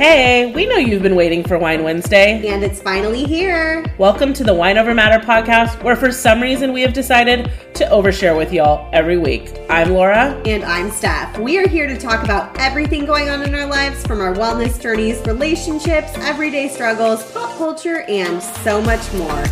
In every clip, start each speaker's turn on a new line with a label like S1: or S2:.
S1: Hey, we know you've been waiting for Wine Wednesday.
S2: And it's finally here.
S1: Welcome to the Wine Over Matter podcast, where for some reason we have decided to overshare with y'all every week. I'm Laura.
S2: And I'm Steph. We are here to talk about everything going on in our lives from our wellness journeys, relationships, everyday struggles, pop culture, and so much more.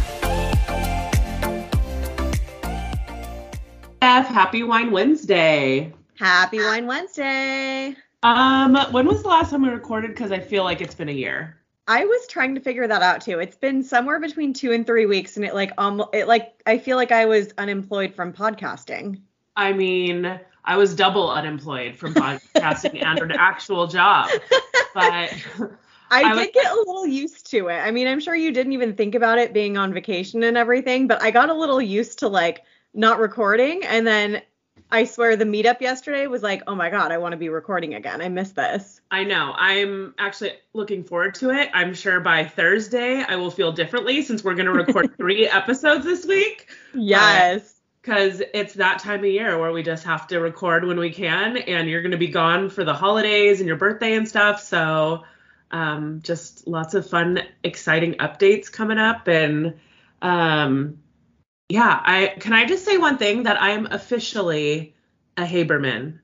S1: Steph, happy Wine Wednesday.
S2: Happy Wine Wednesday.
S1: Um, when was the last time we recorded? Because I feel like it's been a year.
S2: I was trying to figure that out too. It's been somewhere between two and three weeks, and it like um, it like I feel like I was unemployed from podcasting.
S1: I mean, I was double unemployed from podcasting and an actual job, but
S2: I,
S1: I
S2: did
S1: was-
S2: get a little used to it. I mean, I'm sure you didn't even think about it being on vacation and everything, but I got a little used to like not recording, and then I swear the meetup yesterday was like, oh my god, I want to be recording again. I miss this.
S1: I know. I'm actually looking forward to it. I'm sure by Thursday I will feel differently since we're going to record three episodes this week.
S2: Yes.
S1: because it's that time of year where we just have to record when we can and you're going to be gone for the holidays and your birthday and stuff so um, just lots of fun exciting updates coming up and um, yeah i can i just say one thing that i'm officially a haberman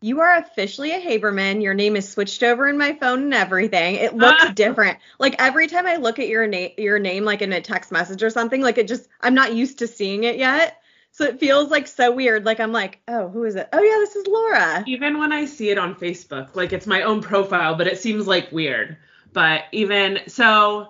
S2: You are officially a Haberman. Your name is switched over in my phone and everything. It looks
S1: Ah.
S2: different. Like every time I look at your name, your name like in a text message or something, like it just I'm not used to seeing it yet. So it feels like so weird. Like I'm like, oh, who is it? Oh yeah, this is Laura.
S1: even when i see it on facebook like it's my own profile but it seems like weird but even so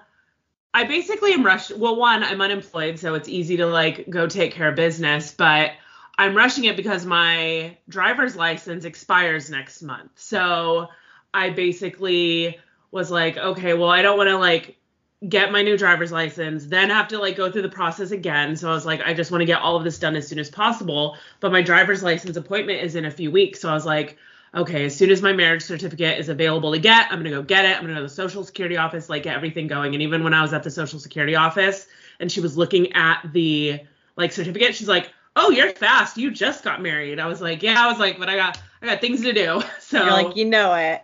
S1: i basically am rushed well one i'm unemployed so it's easy to like go take care of business but i'm rushing it because my driver's license expires next month so i basically was like okay well i don't want to like get my new driver's license, then have to like go through the process again. So I was like, I just want to get all of this done as soon as possible. But my driver's license appointment is in a few weeks. So I was like, okay, as soon as my marriage certificate is available to get, I'm gonna go get it. I'm gonna go to the social security office, like get everything going. And even when I was at the social security office and she was looking at the like certificate, she's like, Oh, you're fast. You just got married. I was like, Yeah, I was like, but I got I got things to do. So
S2: You're like, you know it.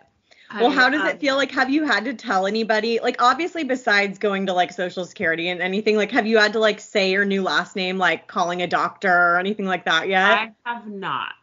S2: Well,
S1: I,
S2: how does
S1: um,
S2: it feel like? Have you had to tell anybody? Like, obviously, besides going to like Social Security and anything, like, have you had to like say your new last name, like calling a doctor or anything like that yet?
S1: I have not.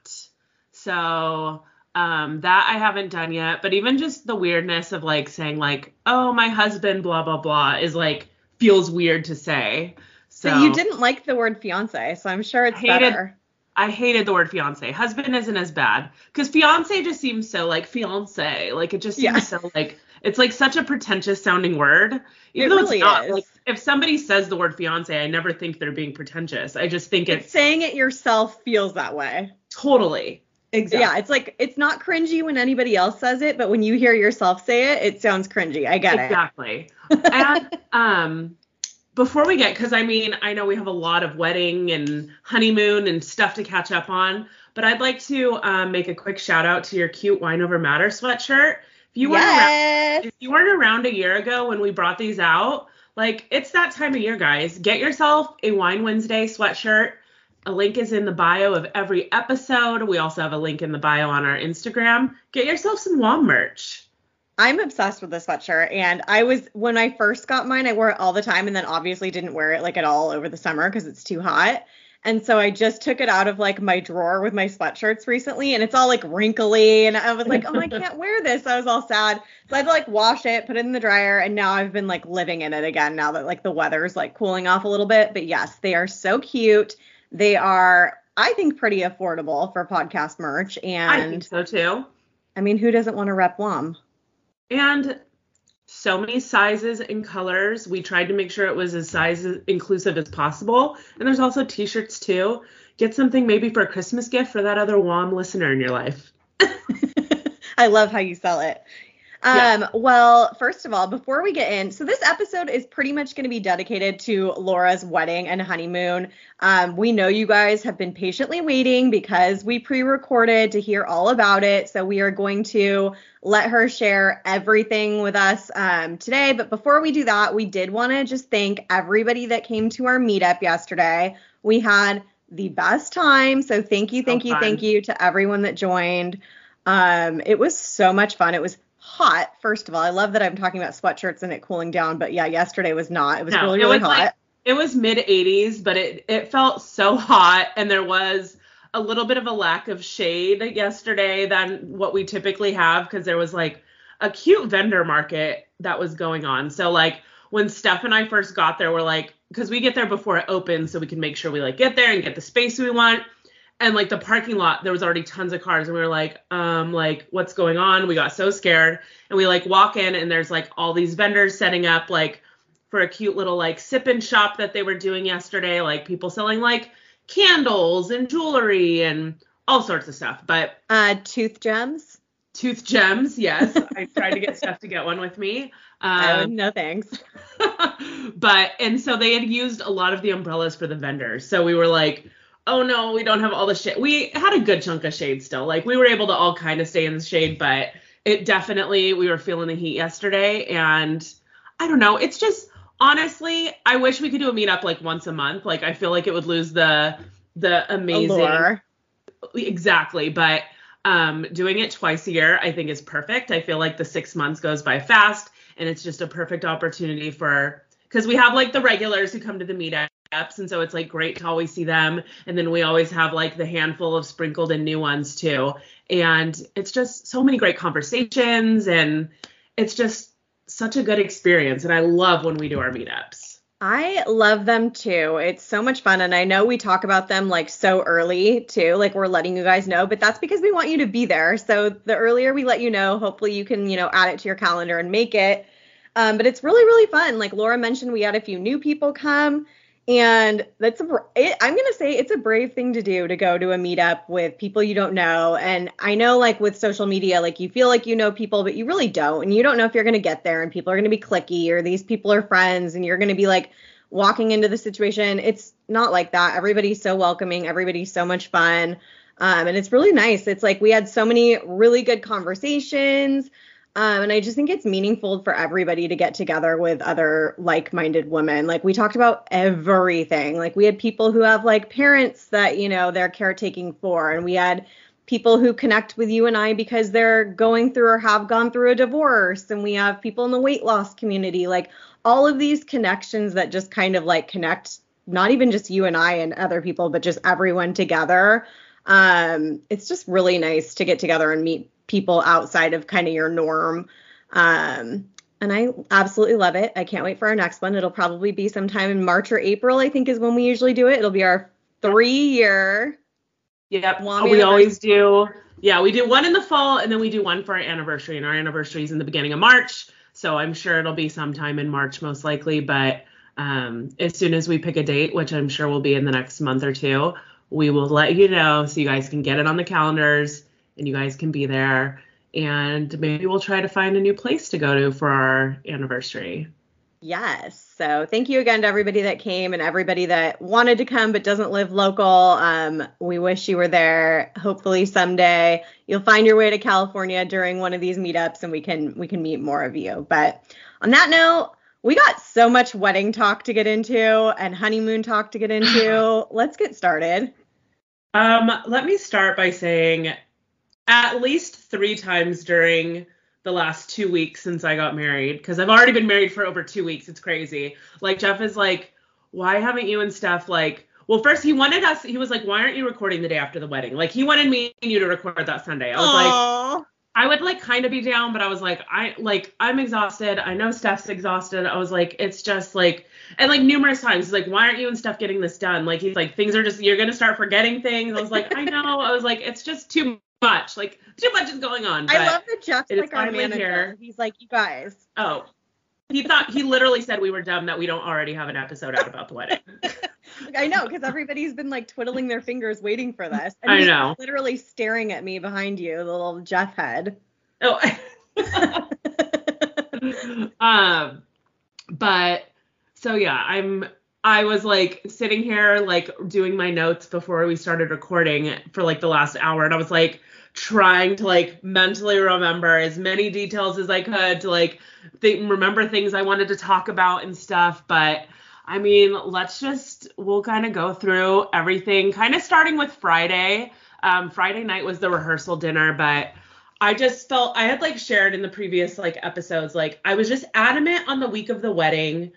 S1: So um that I haven't done yet. But even just the weirdness of like saying like, oh my husband, blah blah blah, is like feels weird to say. So
S2: but you didn't like the word fiance, so I'm sure it's
S1: Hated-
S2: better.
S1: I hated the word fiance. Husband isn't as bad because fiance just seems so like fiance. Like it just seems
S2: Yeah.
S1: so like it's like such a pretentious sounding word. Even
S2: It
S1: though
S2: really
S1: it's not.
S2: is.
S1: Like if somebody says the word fiance, I never think they're being pretentious. I just think
S2: It's
S1: it's
S2: saying it yourself feels that way.
S1: totally. Exactly.
S2: Yeah, it's like it's not cringy when anybody else says it, but when you hear yourself say it, it sounds cringy. I get it.
S1: exactly. and um before we get because I mean I know we have a lot of wedding and honeymoon and stuff to catch up on, but I'd like to um, make a quick shout out to your cute Wine Over Matter sweatshirt. If you weren't around,
S2: Yes.
S1: if you weren't around a year ago when we brought these out, like it's that time of year, guys. Get yourself a Wine Wednesday sweatshirt. A link is in the bio of every episode. We also have a link in the bio on our Instagram. Get yourself some WOM merch.
S2: I'm obsessed with this sweatshirt and I was when I first got mine I wore it all the time and then obviously didn't wear it like at all over the summer because it's too hot. And so I just took it out of like my drawer with my sweatshirts recently and it's all like wrinkly and I was like, "Oh, I can't wear this." I was all sad. So I had to like wash it, put it in the dryer and now I've been like living in it again now that like the weather's like cooling off a little bit. But yes, they are so cute. They are I think pretty affordable for podcast merch And
S1: I think so too.
S2: I mean, who doesn't want to rep WOM?
S1: And so many sizes and colors. We tried to make sure it was as size inclusive as possible. And there's also t-shirts too. Get something maybe for a Christmas gift for that other WOM listener in your life.
S2: I love how you sell it. Um, yeah. Well, first of all, before we get in, so this episode is pretty much going to be dedicated to Laura's wedding and honeymoon. Um, we know you guys have been patiently waiting because we pre recorded to hear all about it. So we are going to let her share everything with us um, today. But before we do that, we did want to just thank everybody that came to our meetup yesterday. We had the best time. So thank you, thank so you, fun. thank you to everyone that joined. Um, it was so much fun. It was hot. First of all, I love that I'm talking about sweatshirts and it cooling down, but yeah, yesterday was not. It was no, really really was hot. Like,
S1: it was mid 80s, but it it felt so hot, and there was a little bit of a lack of shade yesterday than what we typically have because there was like a cute vendor market that was going on. So like when Steph and I first got there, we're like, because we get there before it opens, so we can make sure we like get there and get the space we want and like the parking lot there was already tons of cars and we were like um like what's going on? We got so scared and we like walk in and there's like all these vendors setting up like for a cute little like sip and shop that they were doing yesterday like people selling like candles and jewelry and all sorts of stuff but
S2: uh tooth gems?
S1: Tooth gems yes. I tried to get stuff to get one with me
S2: um, oh, no thanks.
S1: but and so they had used a lot of the umbrellas for the vendors so we were like oh no, we don't have all the shade. We had a good chunk of shade still. Like we were able to all kind of stay in the shade, but it definitely we were feeling the heat yesterday and I don't know, it's just honestly, I wish we could do a meetup like once a month. Like I feel like it would lose the the amazing Allure. Exactly, but um doing it twice a year I think is perfect. I feel like the 6 months goes by fast and it's just a perfect opportunity for because we have like the regulars who come to the meetup and so it's like great to always see them and then we always have like the handful of sprinkled in new ones too and it's just so many great conversations and it's just such a good experience and i love when we do our meetups
S2: I love them too. It's so much fun. And I know we talk about them like so early too, like we're letting you guys know, but that's because we want you to be there. So the earlier we let you know, hopefully you can, you know, add it to your calendar and make it. Um, but it's really, really fun. Like Laura mentioned, we had a few new people come. And that's a, it, I'm going to say it's a brave thing to do to go to a meetup with people you don't know. And I know, like with social media, like you feel like you know people, but you really don't. And you don't know if you're going to get there and people are going to be clicky or these people are friends and you're going to be like walking into the situation. It's not like that. Everybody's so welcoming, everybody's so much fun. Um, and it's really nice. It's like we had so many really good conversations. Um, and I just think it's meaningful for everybody to get together with other like minded women. Like, we talked about everything. Like, we had people who have like parents that, you know, they're caretaking for, and we had people who connect with you and I because they're going through or have gone through a divorce, and we have people in the weight loss community. Like, all of these connections that just kind of like connect not even just you and I and other people, but just everyone together. Um, it's just really nice to get together and meet people outside of kind of your norm. Um, and I absolutely love it. I can't wait for our next one. It'll probably be sometime in March or April, I think is when we usually do it. It'll be our three year.
S1: Yep. Oh, we always do. Yeah, we do one in the fall and then we do one for our anniversary. And our anniversary is in the beginning of March. So I'm sure it'll be sometime in March most likely. But um, as soon as we pick a date, which I'm sure will be in the next month or two, we will let you know so you guys can get it on the calendars and you guys can be there. And maybe we'll try to find a new place to go to for our anniversary.
S2: Yes. So thank you again to everybody that came and everybody that wanted to come but doesn't live local. Um, we wish you were there. Hopefully someday you'll find your way to California during one of these meetups and we can we can meet more of you. But on that note, we got so much wedding talk to get into and honeymoon talk to get into. Let's get started.
S1: Um, let me start by saying at least three times during the last two weeks since I got married because I've already been married for over two weeks. It's crazy. Like Jeff is like, why haven't you and Steph like? Well, first he wanted us. He was like, why aren't you recording the day after the wedding? Like he wanted me and you to record that Sunday. I was Aww. like, I would like kind of be down, but I was like, I like I'm exhausted. I know Steph's exhausted. I was like, it's just like, and like numerous times he's like, why aren't you and Steph getting this done? Like he's like, things are just you're gonna start forgetting things. I was like, I know. I was like, it's just too much. Like too much is going on.
S2: I love that Jeff's like our manager. Here. He's like, you guys.
S1: Oh, he thought he literally said we were dumb that we don't already have an episode out about the wedding.
S2: I know because everybody's been like twiddling their fingers waiting for this. And
S1: I know.
S2: Literally staring at me behind you, the little Jeff head.
S1: Oh. um, but so yeah, I'm. I was like sitting here like doing my notes before we started recording for like the last hour, and I was like trying to like mentally remember as many details as I could to like think remember things I wanted to talk about and stuff. But I mean, let's just we'll kind of go through everything, kind of starting with Friday. Um, Friday night was the rehearsal dinner, but I just felt I had like shared in the previous like episodes, like I was just adamant on the week of the wedding,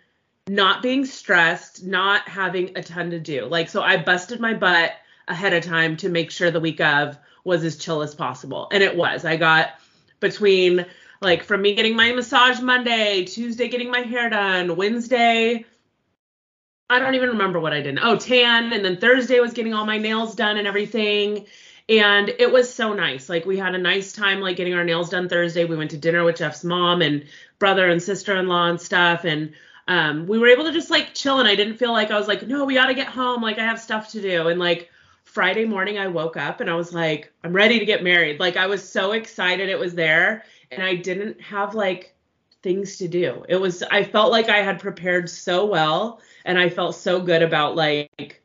S1: not being stressed, not having a ton to do. Like so I busted my butt ahead of time to make sure the week of was as chill as possible. And it was. I got between like from me getting my massage Monday, Tuesday getting my hair done, Wednesday I don't even remember what I did. Oh, tan and then Thursday was getting all my nails done and everything and it was so nice like we had a nice time like getting our nails done thursday we went to dinner with jeff's mom and brother and sister-in-law and stuff and um, we were able to just like chill and i didn't feel like i was like no we gotta get home. Like i have stuff to do. And like friday morning i woke up and i was like i'm ready to get married. Like i was so excited it was there and i didn't have like things to do. It was i felt like i had prepared so well and i felt so good about like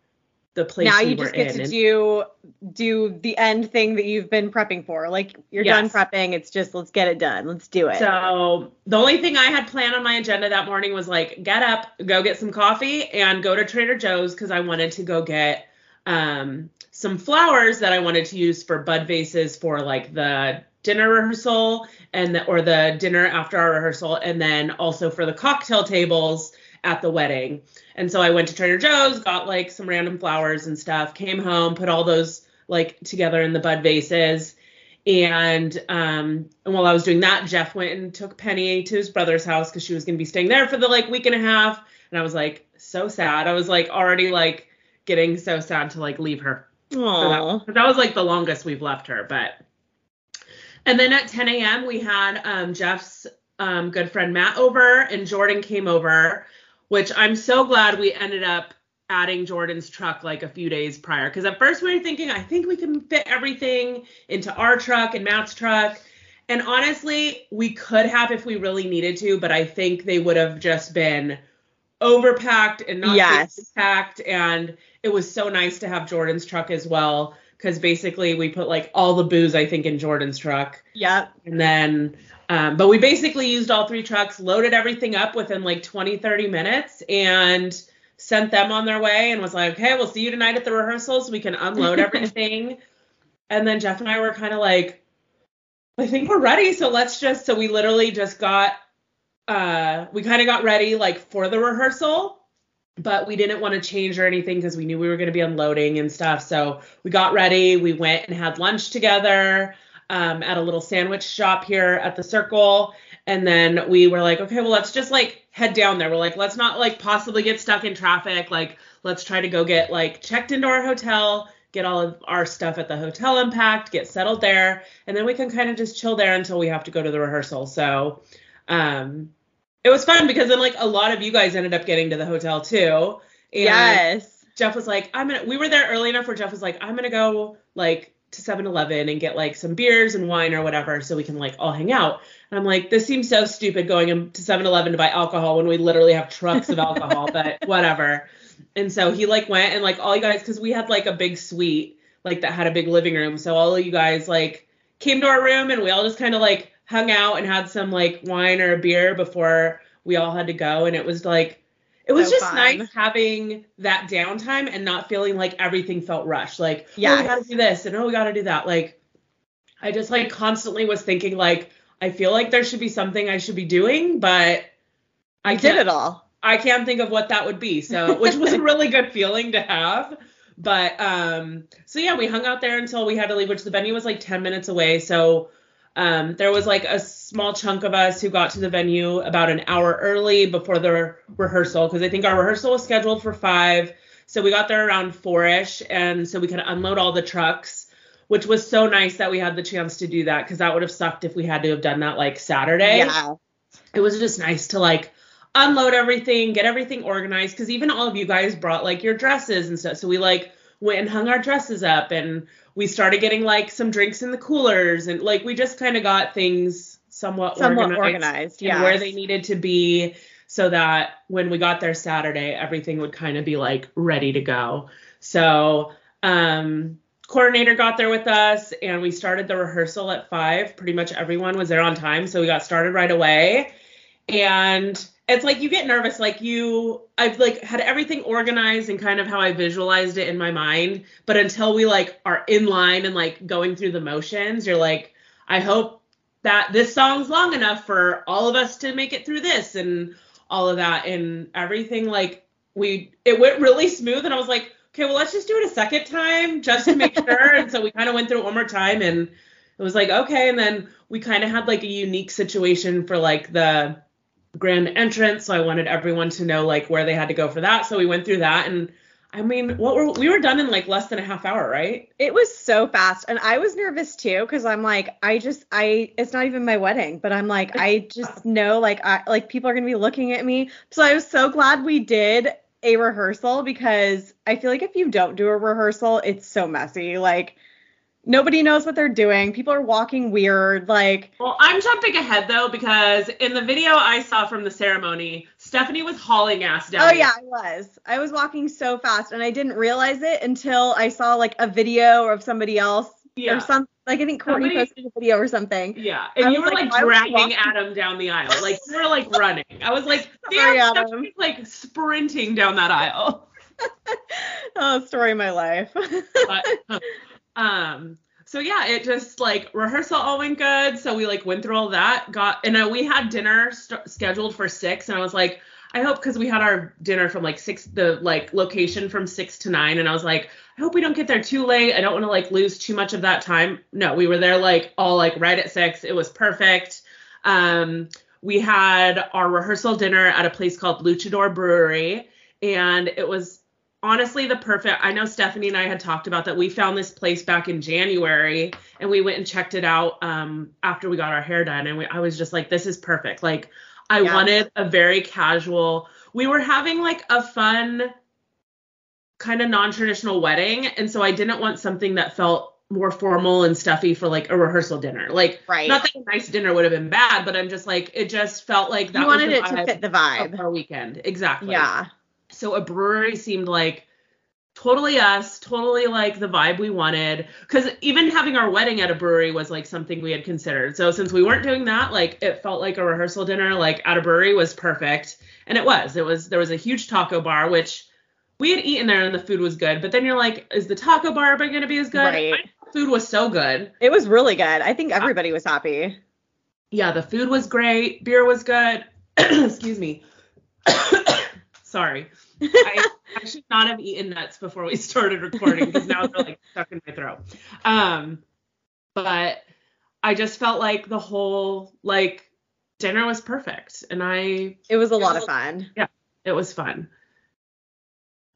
S1: the place
S2: now you
S1: were
S2: just get
S1: in
S2: to do do the end thing that you've been prepping for. Like you're done prepping. It's just let's get it done. Let's do it.
S1: So the only thing I had planned on my agenda that morning was like get up, go get some coffee, and go to Trader Joe's because I wanted to go get um, some flowers that I wanted to use for bud vases for like the dinner rehearsal and the, or the dinner after our rehearsal, and then also for the cocktail tables at the wedding. And so I went to Trader Joe's, got like some random flowers and stuff, came home, put all those like together in the bud vases. And um and while I was doing that, Jeff went and took Penny to his brother's house because she was gonna be staying there for the like week and a half. And I was like so sad. I was like already like getting so sad to like leave her. for
S2: Aw.
S1: that. That was like the longest we've left her, but and then at 10 a.m. we had um Jeff's um good friend Matt over and Jordan came over, which I'm so glad we ended up adding Jordan's truck like a few days prior. Because at first we were thinking, I think we can fit everything into our truck and Matt's truck. And honestly, we could have if we really needed to, but I think they would have just been overpacked and not
S2: Yes.
S1: packed. And it was so nice to have Jordan's truck as well. Because basically we put like all the booze I think in Jordan's truck.
S2: Yep.
S1: And then, um, but we basically used all three trucks, loaded everything up within like 20, 30 minutes, and sent them on their way and was like, okay, we'll see you tonight at the rehearsals. We can unload everything. and then Jeff and I were kind of like, I think we're ready. So let's just, so we literally just got, uh, we kind of got ready like for the rehearsal. But we didn't want to change or anything because we knew we were going to be unloading and stuff. So we got ready. We went and had lunch together um, at a little sandwich shop here at the circle. And then we were like, okay, well, let's just like head down there. We're like, let's not like possibly get stuck in traffic. Like, let's try to go get like checked into our hotel, get all of our stuff at the hotel unpacked, get settled there. And then we can kind of just chill there until we have to go to the rehearsal. So, um, it was fun because then like a lot of you guys ended up getting to the hotel too. And
S2: yes.
S1: Jeff was like, I'm gonna. We were there early enough where Jeff was like, I'm gonna go like to 7-Eleven and get like some beers and wine or whatever, so we can like all hang out. And I'm like, this seems so stupid going in- to 7-Eleven to buy alcohol when we literally have trucks of alcohol, but whatever. And so he like went and like all you guys, because we had like a big suite like that had a big living room, so all of you guys like came to our room and we all just kind of like hung out and had some like wine or a beer before we all had to go, and it was like it was
S2: So
S1: just
S2: fun.
S1: nice having that downtime and not feeling like everything felt rushed. Like, oh, we gotta do this and oh, we gotta do that. Like, I just like constantly was thinking like, I feel like there should be something I should be doing, but I
S2: I did it all.
S1: I can't think of what that would be. So, which was a really good feeling to have. But um, so yeah, we hung out there until we had to leave, which the venue was like 10 minutes away. So um, there was like a small chunk of us who got to the venue about an hour early before the re- rehearsal because I think our rehearsal was scheduled for five. So we got there around four-ish, and so we could unload all the trucks, which was so nice that we had the chance to do that because that would have sucked if we had to have done that like Saturday
S2: Yeah.
S1: it was just nice to like unload everything, get everything organized. Cause even all of you guys brought like your dresses and stuff. So we like went and hung our dresses up and we started getting like some drinks in the coolers and like we just kind of got things somewhat,
S2: Somewhat
S1: organized,
S2: organized, yes.
S1: where they needed to be so that when we got there Saturday, everything would kind of be like ready to go. So, um, coordinator got there with us and we started the rehearsal at five. Pretty much everyone was there on time. So we got started right away. And it's like you get nervous, like you, I've like had everything organized and kind of how I visualized it in my mind. But until we like are in line and like going through the motions, you're like, I hope that this song's long enough for all of us to make it through this and all of that and everything like we it went really smooth and I was like, okay, well let's just do it a second time just to make sure. and so we kind of went through it one more time and it was like, okay, and then we kind of had like a unique situation for like the grand entrance. So I wanted everyone to know like where they had to go for that. So we went through that and I mean, what were we were done in like less than a half hour, right?
S2: It was so fast. And I was nervous too, because I'm like, I just I it's not even my wedding, but I'm like, I just know like I like people are gonna be looking at me. So I was so glad we did a rehearsal because I feel like if you don't do a rehearsal, it's so messy. Like nobody knows what they're doing. People are walking weird. Like
S1: Well, I'm jumping ahead though because in the video I saw from the ceremony, Stephanie was hauling ass down.
S2: Oh yeah, I was. I was walking so fast and I didn't realize it until I saw like a video of somebody else
S1: Yeah.
S2: or something. Like I think Courtney
S1: Somebody-
S2: posted a video or something.
S1: Yeah,
S2: I
S1: and you were
S2: like,
S1: like,
S2: why was she
S1: dragging? Adam down the aisle, like you were like running. I was like,
S2: Sorry,
S1: damn,
S2: Adam.
S1: Stephanie's like sprinting down that aisle.
S2: Oh, story of my life.
S1: But, um, so yeah, it just like rehearsal all went good. So we like went through all that, got and uh, we had dinner st- scheduled for six, and I was like, I hope because we had our dinner from like six, the like location from six to nine, and I was like, I hope we don't get there too late. I don't want to like lose too much of that time. No, we were there like all like right at six. It was perfect. Um, we had our rehearsal dinner at a place called Luchador Brewery, and it was honestly the perfect i know stephanie and i had talked about that we found this place back in january and we went and checked it out um, after we got our hair done. And we, i was just like this is perfect. Like i wanted a very casual we were having like a fun kind of non-traditional wedding. And so i didn't want something that felt more formal and stuffy for like a rehearsal dinner. Like
S2: Right.
S1: not that a nice dinner would have been bad but i'm just like it just felt like that
S2: you
S1: was
S2: wanted
S1: the
S2: it to fit the vibe.
S1: of our weekend. Exactly.
S2: Yeah.
S1: So a brewery seemed like totally us, totally like the vibe we wanted. Because even having our wedding at a brewery was like something we had considered. So since we weren't doing that, like it felt like a rehearsal dinner, like at a brewery was perfect. And it was. It was there was a huge taco bar, which we had eaten there and the food was good. But then you're like, is the taco bar going to be as good?
S2: Right.
S1: My food was so good.
S2: It was really good. I think everybody was happy.
S1: Yeah, the food was great. Beer was good. Excuse me. Sorry. I, I should not have eaten nuts before we started recording because now they're like stuck in my throat. Um, but I just felt like the whole like dinner was perfect, and I
S2: It was a lot
S1: was-
S2: of fun.
S1: Yeah, it was fun.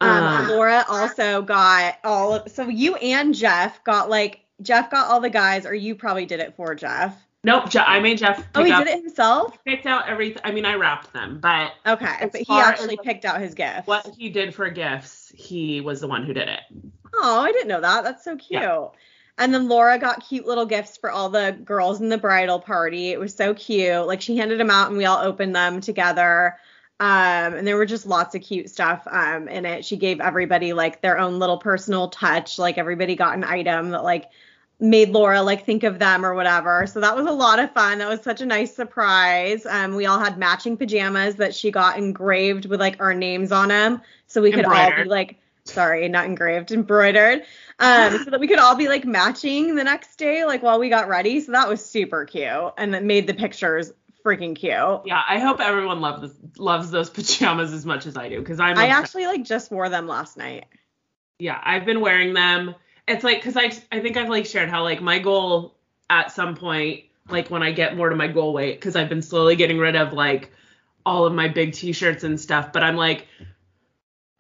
S2: Um,
S1: Um,
S2: Laura also got all of, so you and Jeff got like Jeff got all the guys, or you probably did it for Jeff.
S1: Nope, Je- I made Jeff
S2: Oh, he
S1: up,
S2: did it himself?
S1: picked out everything. I mean, I wrapped them, but
S2: Okay, but he actually picked out his gifts.
S1: what he did for gifts, he was the one who did it.
S2: Oh, I didn't know that. That's so cute.
S1: Yeah.
S2: And then Laura got cute little gifts for all the girls in the bridal party. It was so cute. Like she handed them out and we all opened them together. Um, and there were just lots of cute stuff um in it. She gave everybody like their own little personal touch. Like everybody got an item that like made Laura like think of them or whatever. So that was a lot of fun. That was such a nice surprise. Um, we all had matching pajamas that she got engraved with like our names on them, so we could all be like, sorry, not engraved, embroidered. Um, so that we could all be like matching the next day, like while we got ready. So that was super cute, and it made the pictures freaking cute.
S1: Yeah, I hope everyone loves loves those pajamas as much as I do because I'm
S2: I
S1: obsessed.
S2: actually like just wore them last night.
S1: yeah i've been wearing them it's like because i i think i've like shared how like my goal at some point like when i get more to my goal weight because i've been slowly getting rid of like all of my big t-shirts and stuff but i'm like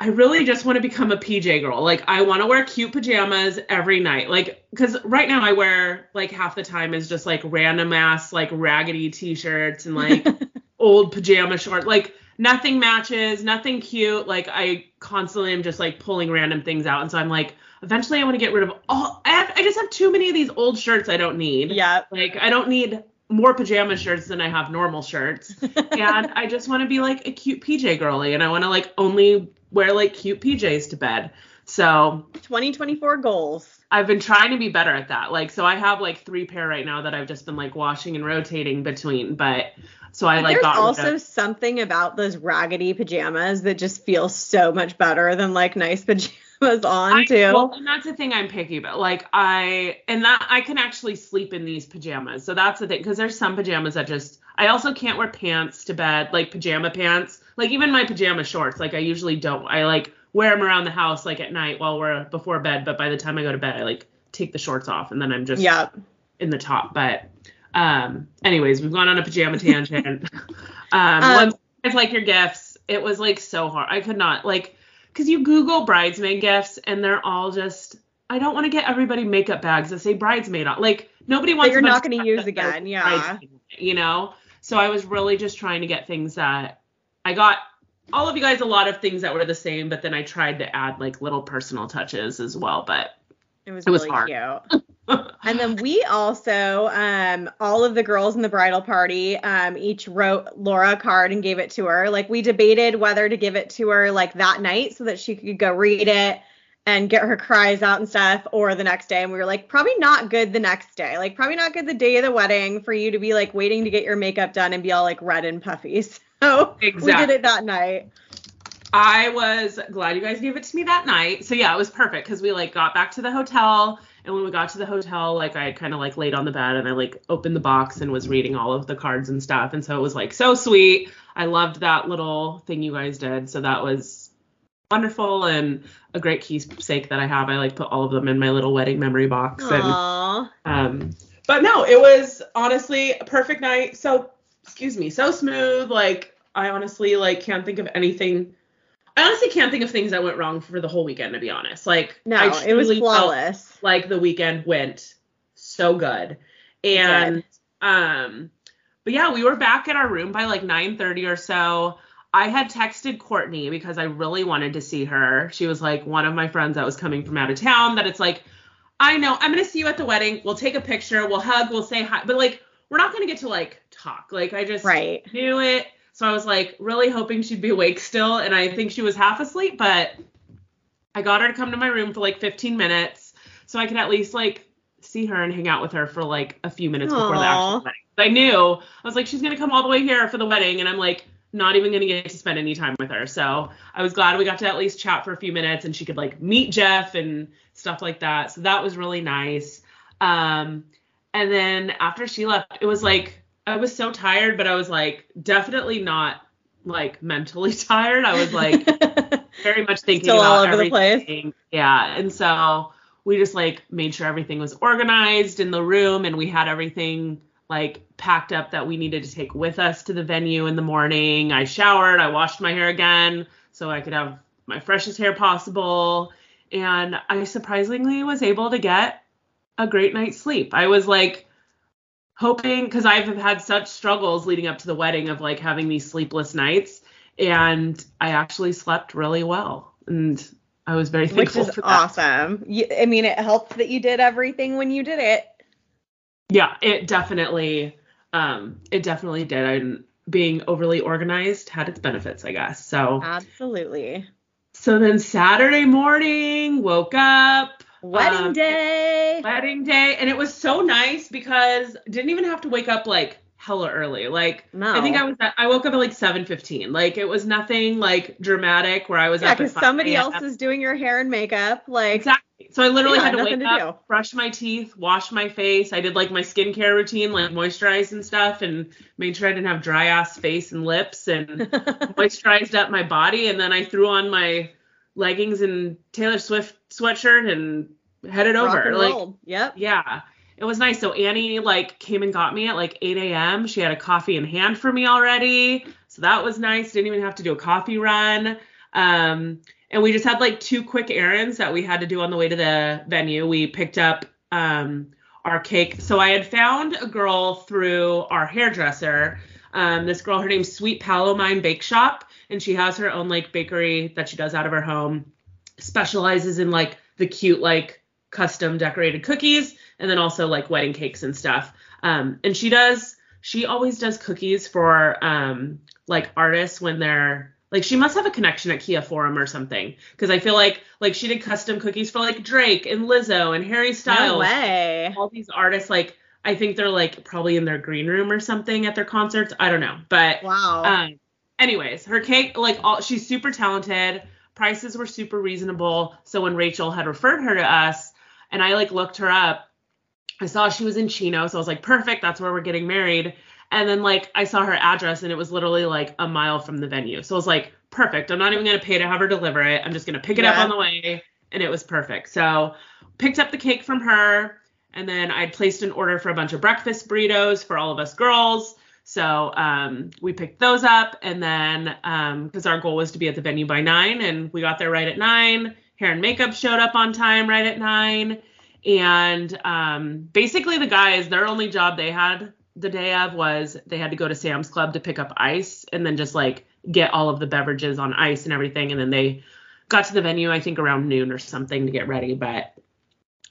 S1: i really just want to become a pj girl like i want to wear cute pajamas every night like because right now i wear like half the time is just like random ass like raggedy t-shirts and like old pajama shorts. like nothing matches, nothing cute. Like I constantly am just like pulling random things out, and so I'm like, eventually I want to get rid of all. I have, I just have too many of these old shirts I don't need.
S2: Yeah.
S1: Like I don't need more pajama shirts than I have normal shirts, and I just want to be like a cute PJ girly, and I want to like only wear like cute PJs to bed. So
S2: 2024 goals.
S1: I've been trying to be better at that. Like, so I have like three pair right now that I've just been like washing and rotating between. But so I like
S2: There's also
S1: of-
S2: something about those raggedy pajamas that just feel so much better than like nice pajamas on
S1: I,
S2: too.
S1: Well, and that's the thing I'm picky about. Like I and that I can actually sleep in these pajamas. So that's the thing because there's some pajamas that just I also can't wear pants to bed, like pajama pants. Like even my pajama shorts, like I usually don't. I like wear them around the house like at night while we're before bed, but by the time I go to bed, I like take the shorts off and then I'm just
S2: yeah.
S1: in the top. But um anyways, we've gone on a pajama tangent. um,
S2: Um,
S1: once guys like your gifts, it was like so hard. I could not like because you Google bridesmaid gifts and they're all just I don't want to get everybody makeup bags that say bridesmaid on. Like nobody wants.
S2: you're not gonna use again, yeah.
S1: You know. So I was really just trying to get things that I got all of you guys a lot of things that were the same, but then I tried to add like little personal touches as well. But
S2: It was
S1: It was
S2: really
S1: hard.
S2: cute. And then we also, um, all of the girls in the bridal party, um, each wrote Laura a card and gave it to her. Like we debated whether to give it to her like that night so that she could go read it and get her cries out and stuff, or the next day. And we were like, probably not good the next day. Like probably not good the day of the wedding for you to be like waiting to get your makeup done and be all like red and puffy. So we did it that night.
S1: I was glad you guys gave it to me that night. So yeah, it was perfect because we like got back to the hotel, and when we got to the hotel, like I kind of like laid on the bed and I like opened the box and was reading all of the cards and stuff, and so it was like so sweet. I loved that little thing you guys did, so that was wonderful and a great keepsake that I have. I like put all of them in my little wedding memory box and
S2: Aww.
S1: um, but no, it was honestly a perfect night. So, excuse me, so smooth. Like, I honestly like can't think of anything. I honestly can't think of things that went wrong for the whole weekend, to be honest. Like,
S2: No, it was
S1: felt
S2: flawless.
S1: like the weekend went so good, and um, but yeah, we were back at our room by like 9:30 or so. I had texted Courtney because I really wanted to see her. She was like one of my friends that was coming from out of town. That it's like, I know I'm gonna see you at the wedding. We'll take a picture. We'll hug. We'll say hi. But like, we're not gonna get to like talk. Like, I just
S2: Right.
S1: knew it. So I was like really hoping she'd be awake still, and I think she was half asleep. But I got her to come to my room for like 15 minutes, so I could at least like see her and hang out with her for like a few minutes before the actual wedding. I knew I was like she's gonna come all the way here for the wedding, and I'm like not even gonna get to spend any time with her. So I was glad we got to at least chat for a few minutes, and she could like meet Jeff and stuff like that. So that was really nice. Um, and then after she left, it was like I was so tired, but I was like definitely not like mentally tired. I was like very much thinking
S2: Still all
S1: about
S2: over the place.
S1: everything. Yeah, and so we just like made sure everything was organized in the room, and we had everything like packed up that we needed to take with us to the venue in the morning. I showered, I washed my hair again so I could have my freshest hair possible, and I surprisingly was able to get a great night's sleep. I was like hoping because I've had such struggles leading up to the wedding of like having these sleepless nights and I actually slept really well and I was very thankful.
S2: Which is
S1: for that.
S2: awesome. You, I mean, it helped that you did everything when you did it.
S1: Yeah, it definitely um it definitely did. And being overly organized had its benefits, I guess. So
S2: Absolutely.
S1: so then Saturday morning, woke up,
S2: Wedding
S1: Um,
S2: day.
S1: wedding day, and it was so nice because didn't even have to wake up like hella early. Like
S2: No.
S1: I think I was at, I woke up at like 7:15. Like it was nothing like dramatic where I was
S2: yeah, because somebody else is doing your hair and makeup. Like,
S1: Exactly. So I literally
S2: Yeah,
S1: had to
S2: nothing
S1: wake
S2: to
S1: up,
S2: do.
S1: brush my teeth, wash my face. I did like my skincare routine, like moisturize and stuff, and made sure I didn't have dry ass face and lips, and moisturized up my body. And then I threw on my leggings and Taylor Swift sweatshirt and headed
S2: rock
S1: over. Like,
S2: roll. Yep.
S1: yeah, it was nice. So Annie like came and got me at like 8 a.m. She had a coffee in hand for me already, so that was nice. Didn't even have to do a coffee run. Um, and we just had like two quick errands that we had to do on the way to the venue. We picked up um our cake. So I had found a girl through our hairdresser. Um, this girl, her name's Sweet Palomine Bake Shop, and she has her own like bakery that she does out of her home. Specializes in like the cute like custom decorated cookies, and then also like wedding cakes and stuff. Um, and she does, she always does cookies for um, like artists when they're like she must have a connection at Kia Forum or something because I feel like like she did custom cookies for like Drake and Lizzo and Harry Styles.
S2: No way.
S1: All these artists like I think they're like probably in their green room or something at their concerts. I don't know, but
S2: Wow.
S1: um, anyways, her cake, like all, she's super talented. Prices were super reasonable. So when Rachel had referred her to us, and I like looked her up, I saw she was in Chino, so I was like, perfect, that's where we're getting married. And then like I saw her address, and it was literally like a mile from the venue. So I was like, perfect. I'm not even gonna pay to have her deliver it. I'm just gonna pick it up on the way, and it was perfect. So picked up the cake from her, and then I'd placed an order for a bunch of breakfast burritos for all of us girls. So um, we picked those up, and then because our goal was to be at the venue by nine, and we got there right at nine. Hair and makeup showed up on time right at nine, and um, basically the guys, their only job they had the day of was they had to go to Sam's Club to pick up ice, and then just like get all of the beverages on ice and everything, and then they got to the venue I think around noon or something to get ready, but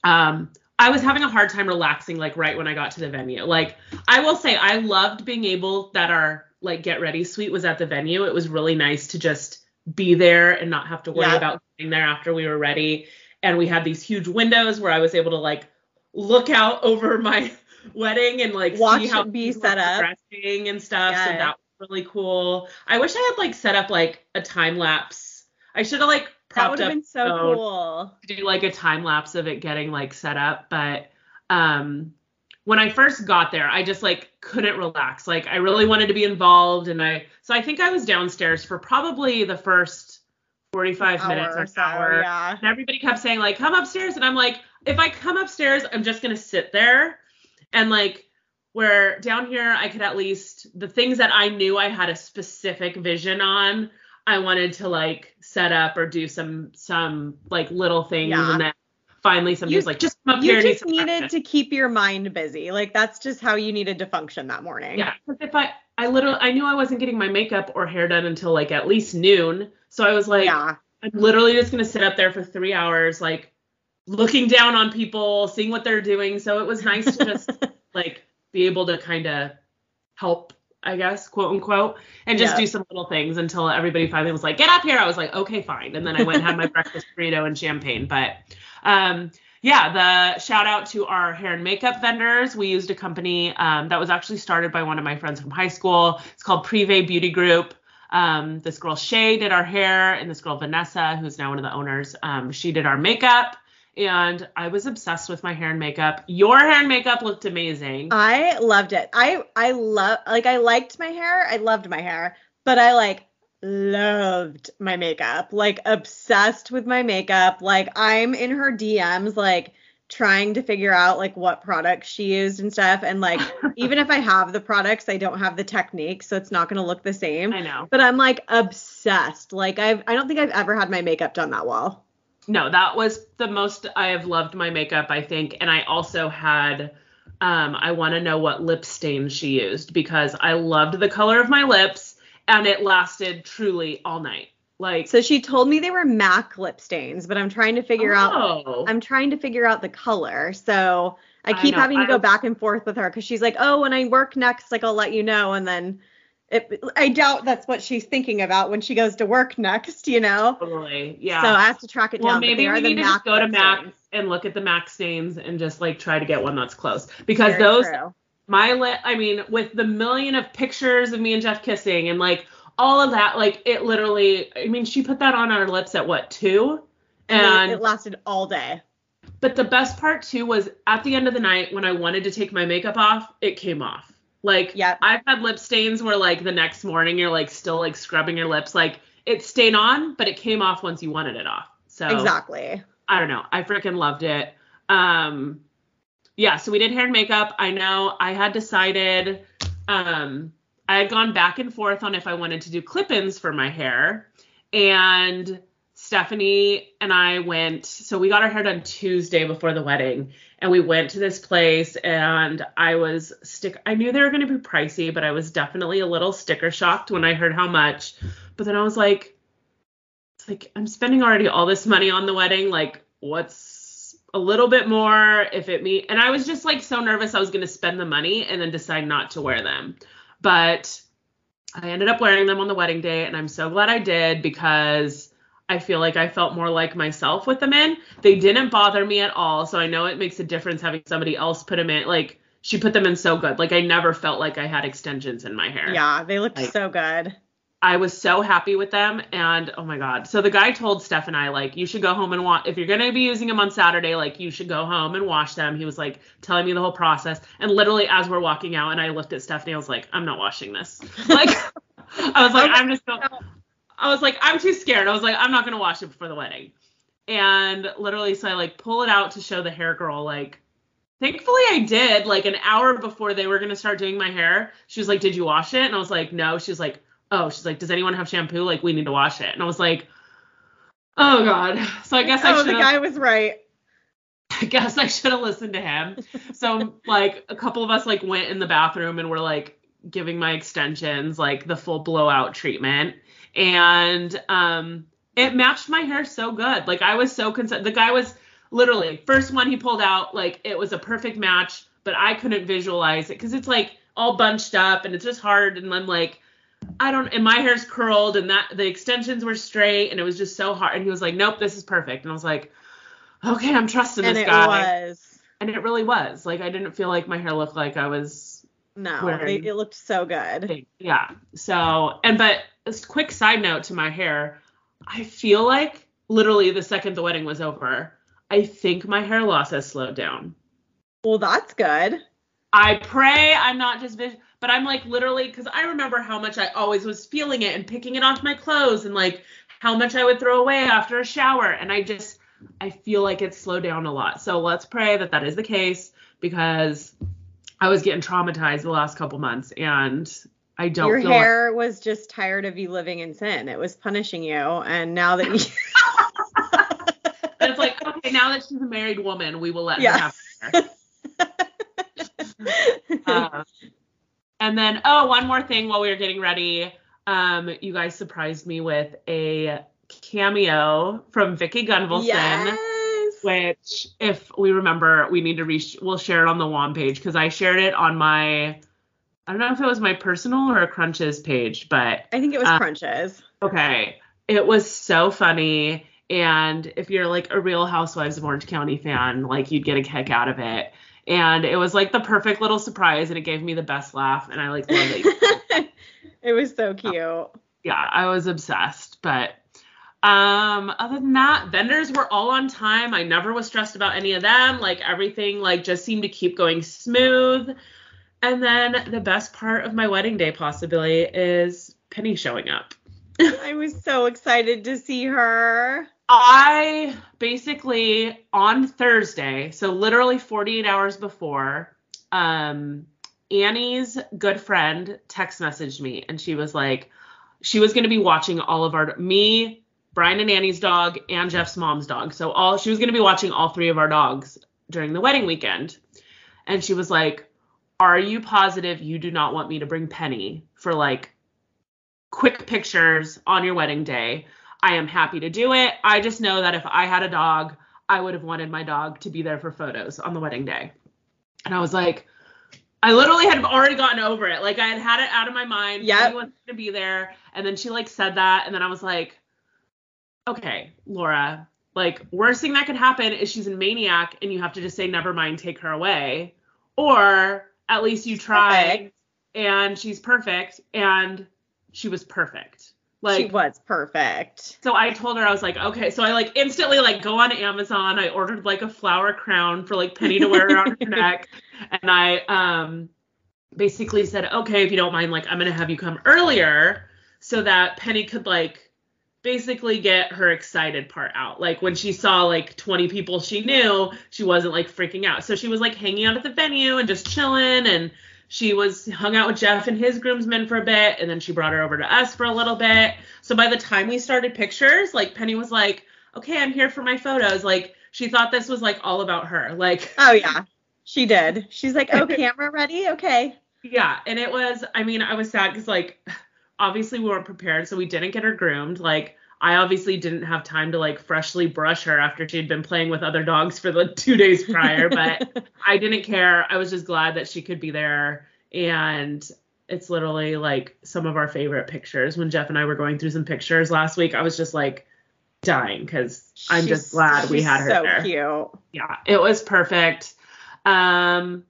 S1: um I was having a hard time relaxing like right when I got to the venue. Like I will say I loved being able that our like get ready suite was at the venue. It was really nice to just be there and not have to worry
S2: Yeah.
S1: about getting there after we were ready. And we had these huge windows where I was able to like look out over my wedding and like
S2: Watch
S1: see how
S2: it be set up.
S1: and stuff. So that was really cool. I wish I had like set up like a time lapse. I should have like
S2: that
S1: propped
S2: would have been so cool.
S1: to do like a time lapse of it getting like set up but um when i first got there i just like couldn't relax like i really wanted to be involved and i so i think i was downstairs for probably the first 45 minutes
S2: Hour
S1: or
S2: or so,
S1: hour
S2: yeah.
S1: and everybody kept saying like come upstairs and i'm like if i come upstairs i'm just going to sit there and like where down here i could at least the things that i knew i had a specific vision on i wanted to like set up or do some some like little things
S2: Yeah.
S1: and then finally somebody
S2: You-
S1: like just come up here
S2: You just needed to keep your mind busy. Like that's just how you needed to function that morning.
S1: yeah because if i i literally i knew i wasn't getting my makeup or hair done until like at least noon so i was like
S2: yeah.
S1: I'm literally just gonna sit up there for three hours, like looking down on people, seeing what they're doing. So it was nice to just like be able to kind of help, I guess, quote unquote, and just
S2: Yeah.
S1: do some little things until everybody finally was like, get up here. I was like, okay, fine. And then I went and had my breakfast burrito and champagne. But um yeah, the shout out to our hair and makeup vendors. We used a company um, that was actually started by one of my friends from high school. It's called Privé Beauty Group. Um, this girl Shay did our hair, and this girl Vanessa, who's now one of the owners, um, she did our makeup. And I was obsessed with my hair and makeup. Your hair and makeup looked amazing.
S2: I loved it. I I love like I liked my hair. I loved my hair, but I like loved my makeup. Like obsessed with my makeup. Like I'm in her DMs like trying to figure out like what products she used and stuff and like even if I have the products, I don't have the technique, so it's not going to look the same.
S1: I know.
S2: But I'm like obsessed. Like I've I don't think I've ever had my makeup done that well.
S1: No, that was the most I have loved my makeup, I think. And I also had um I want to know what lip stain she used because I loved the color of my lips and it lasted truly all night. Like
S2: So she told me they were MAC lip stains, but I'm trying to figure out
S1: oh,
S2: I'm trying to figure out the color. So I
S1: I
S2: keep
S1: know,
S2: having to
S1: I-
S2: go back and forth with her because she's like, oh, when I work next, like I'll let you know. And then it, I doubt that's what she's thinking about when she goes to work next, you know?
S1: totally. Yeah.
S2: So I have to track it
S1: well,
S2: down. but
S1: maybe we need to just go to
S2: stains.
S1: and look at the MAC stains and just like try to get one that's close because
S2: Very
S1: those
S2: true.
S1: my lip i mean with the million of pictures of me and jeff kissing and like all of that like it literally i mean she put that on our lips at what two
S2: and it lasted all day.
S1: but the best part too was at the end of the night when i wanted to take my makeup off it came off like
S2: Yep.
S1: i've had lip stains where like the next morning you're like still like scrubbing your lips like it stayed on but it came off once you wanted it off so
S2: Exactly.
S1: I don't know. I freaking loved it. Um yeah, so we did hair and makeup. I know I had decided um I had gone back and forth on if I wanted to do clip-ins for my hair and Stephanie and I went, so we got our hair done Tuesday before the wedding, and we went to this place, and I was stick. I knew they were going to be pricey, but I was definitely a little sticker shocked when I heard how much. But then I was like, it's like I'm spending already all this money on the wedding. Like, what's a little bit more if it me? And I was just like so nervous I was going to spend the money and then decide not to wear them. But I ended up wearing them on the wedding day, and I'm so glad I did because I feel like I felt more like myself with them in. They didn't bother me at all, so I know it makes a difference having somebody else put them in. Like she put them in so good. Like I never felt like I had extensions in my hair.
S2: Yeah, they looked
S1: Like-
S2: so good.
S1: I was so happy with them, and oh my god. So the guy told Steph and I like, you should go home and wash. If you're gonna be using them on Saturday, like you should go home and wash them. He was like telling me the whole process, and literally as we're walking out, and I looked at Stephanie, I was like, I'm not washing this. Like, I was like, oh I'm just. So, I was like, I'm too scared. I was like, I'm not gonna wash it before the wedding. And literally, so I like pull it out to show the hair girl, like, thankfully I did. Like an hour before they were gonna start doing my hair, she was like, Did you wash it? And I was like, No. She was like, Oh, she's like, Does anyone have shampoo? Like, we need to wash it. And I was like, Oh God. So I guess I should.
S2: oh,
S1: the
S2: guy was right.
S1: I guess I should have listened to him. So like a couple of us like went in the bathroom and were like giving my extensions like the full blowout treatment and um it matched my hair so good. Like I was so concerned. The guy was literally first one he pulled out like it was a perfect match, but I couldn't visualize it cuz it's like all bunched up and it's just hard and I'm like I don't and my hair's curled and that the extensions were straight and it was just so hard and he was like nope this is perfect and I was like okay I'm trusting
S2: And
S1: this
S2: it
S1: guy
S2: was.
S1: and it really was like i didn't feel like my hair looked like i was
S2: No, they, it looked so good.
S1: yeah so and but a quick side note to my hair i feel like literally the second the wedding was over i think my hair loss has slowed down
S2: Well, that's good.
S1: i pray i'm not just vis- but i'm like literally because i remember how much i always was feeling it and picking it off my clothes and like how much i would throw away after a shower and i just i feel like it's slowed down a lot so let's pray that that is the case because i was getting traumatized the last couple months and i don't
S2: Your
S1: feel like-
S2: hair was just tired of you living in sin. It was punishing you, and now that you,
S1: and it's like okay now that she's a married woman we will let
S2: Yeah.
S1: her have her Uh, and then, oh, one more thing while we were getting ready. Um, you guys surprised me with a cameo from Vicki Gunvalson,
S2: yes.
S1: Which, if we remember, we need to reach. We'll share it on the WOM page because I shared it on my. I don't know if it was my personal or a Crunches page, but
S2: I think it was
S1: uh,
S2: crunches.
S1: Okay. It was so funny. And if you're like a real Housewives of Orange County fan, like you'd get a kick out of it. And it was like the perfect little surprise and it gave me the best laugh. And I like love it.
S2: it was so cute.
S1: yeah, I was obsessed. But um other than that, vendors were all on time. I never was stressed about any of them. Like everything like just seemed to keep going smooth. And then the best part of my wedding day possibly is Penny showing up.
S2: I was so excited to see her.
S1: I basically on Thursday, so literally 48 hours before, um, Annie's good friend text messaged me and she was like, she was going to be watching all of our, me, Brian and Annie's dog, and Jeff's mom's dog. So all, she was going to be watching all three of our dogs during the wedding weekend. And she was like, Are you positive you do not want me to bring Penny for like quick pictures on your wedding day? I am happy to do it. I just know that if I had a dog, I would have wanted my dog to be there for photos on the wedding day. And I was like, I literally had already gotten over it. Like I had had it out of my mind. Penny wasn't to be there. And then she like said that, and then I was like, okay, Laura. Like worst thing that could happen is she's a maniac, and you have to just say never mind, take her away, or at least you
S2: Perfect.
S1: and she's perfect, and she was perfect. Like
S2: she was perfect.
S1: so I told her I was like, okay. So I like instantly like go on Amazon. I ordered like a flower crown for like Penny to wear around her neck, and I um basically said, okay, if you don't mind, like I'm gonna have you come earlier so that Penny could like basically get her excited part out. Like when she saw like 20 people she knew, she wasn't like freaking out. So she was like hanging out at the venue and just chilling and she was hung out with Jeff and his groomsmen for a bit, and then she brought her over to us for a little bit. So by the time we started pictures, like Penny was like, "Okay, I'm here for my photos." Like she thought this was like all about her. Like
S2: Oh yeah. She did. She's like, "Oh, camera ready? Okay."
S1: yeah, and it was. I mean, I was sad because like obviously we weren't prepared, so we didn't get her groomed. Like I obviously didn't have time to like freshly brush her after she'd been playing with other dogs for the two days prior, but I didn't care. I was just glad that she could be there. And it's literally like some of our favorite pictures. When Jeff and I were going through some pictures last week, I was just like dying because I'm just glad we had her
S2: so
S1: there.
S2: cute.
S1: Yeah, it was perfect. Um,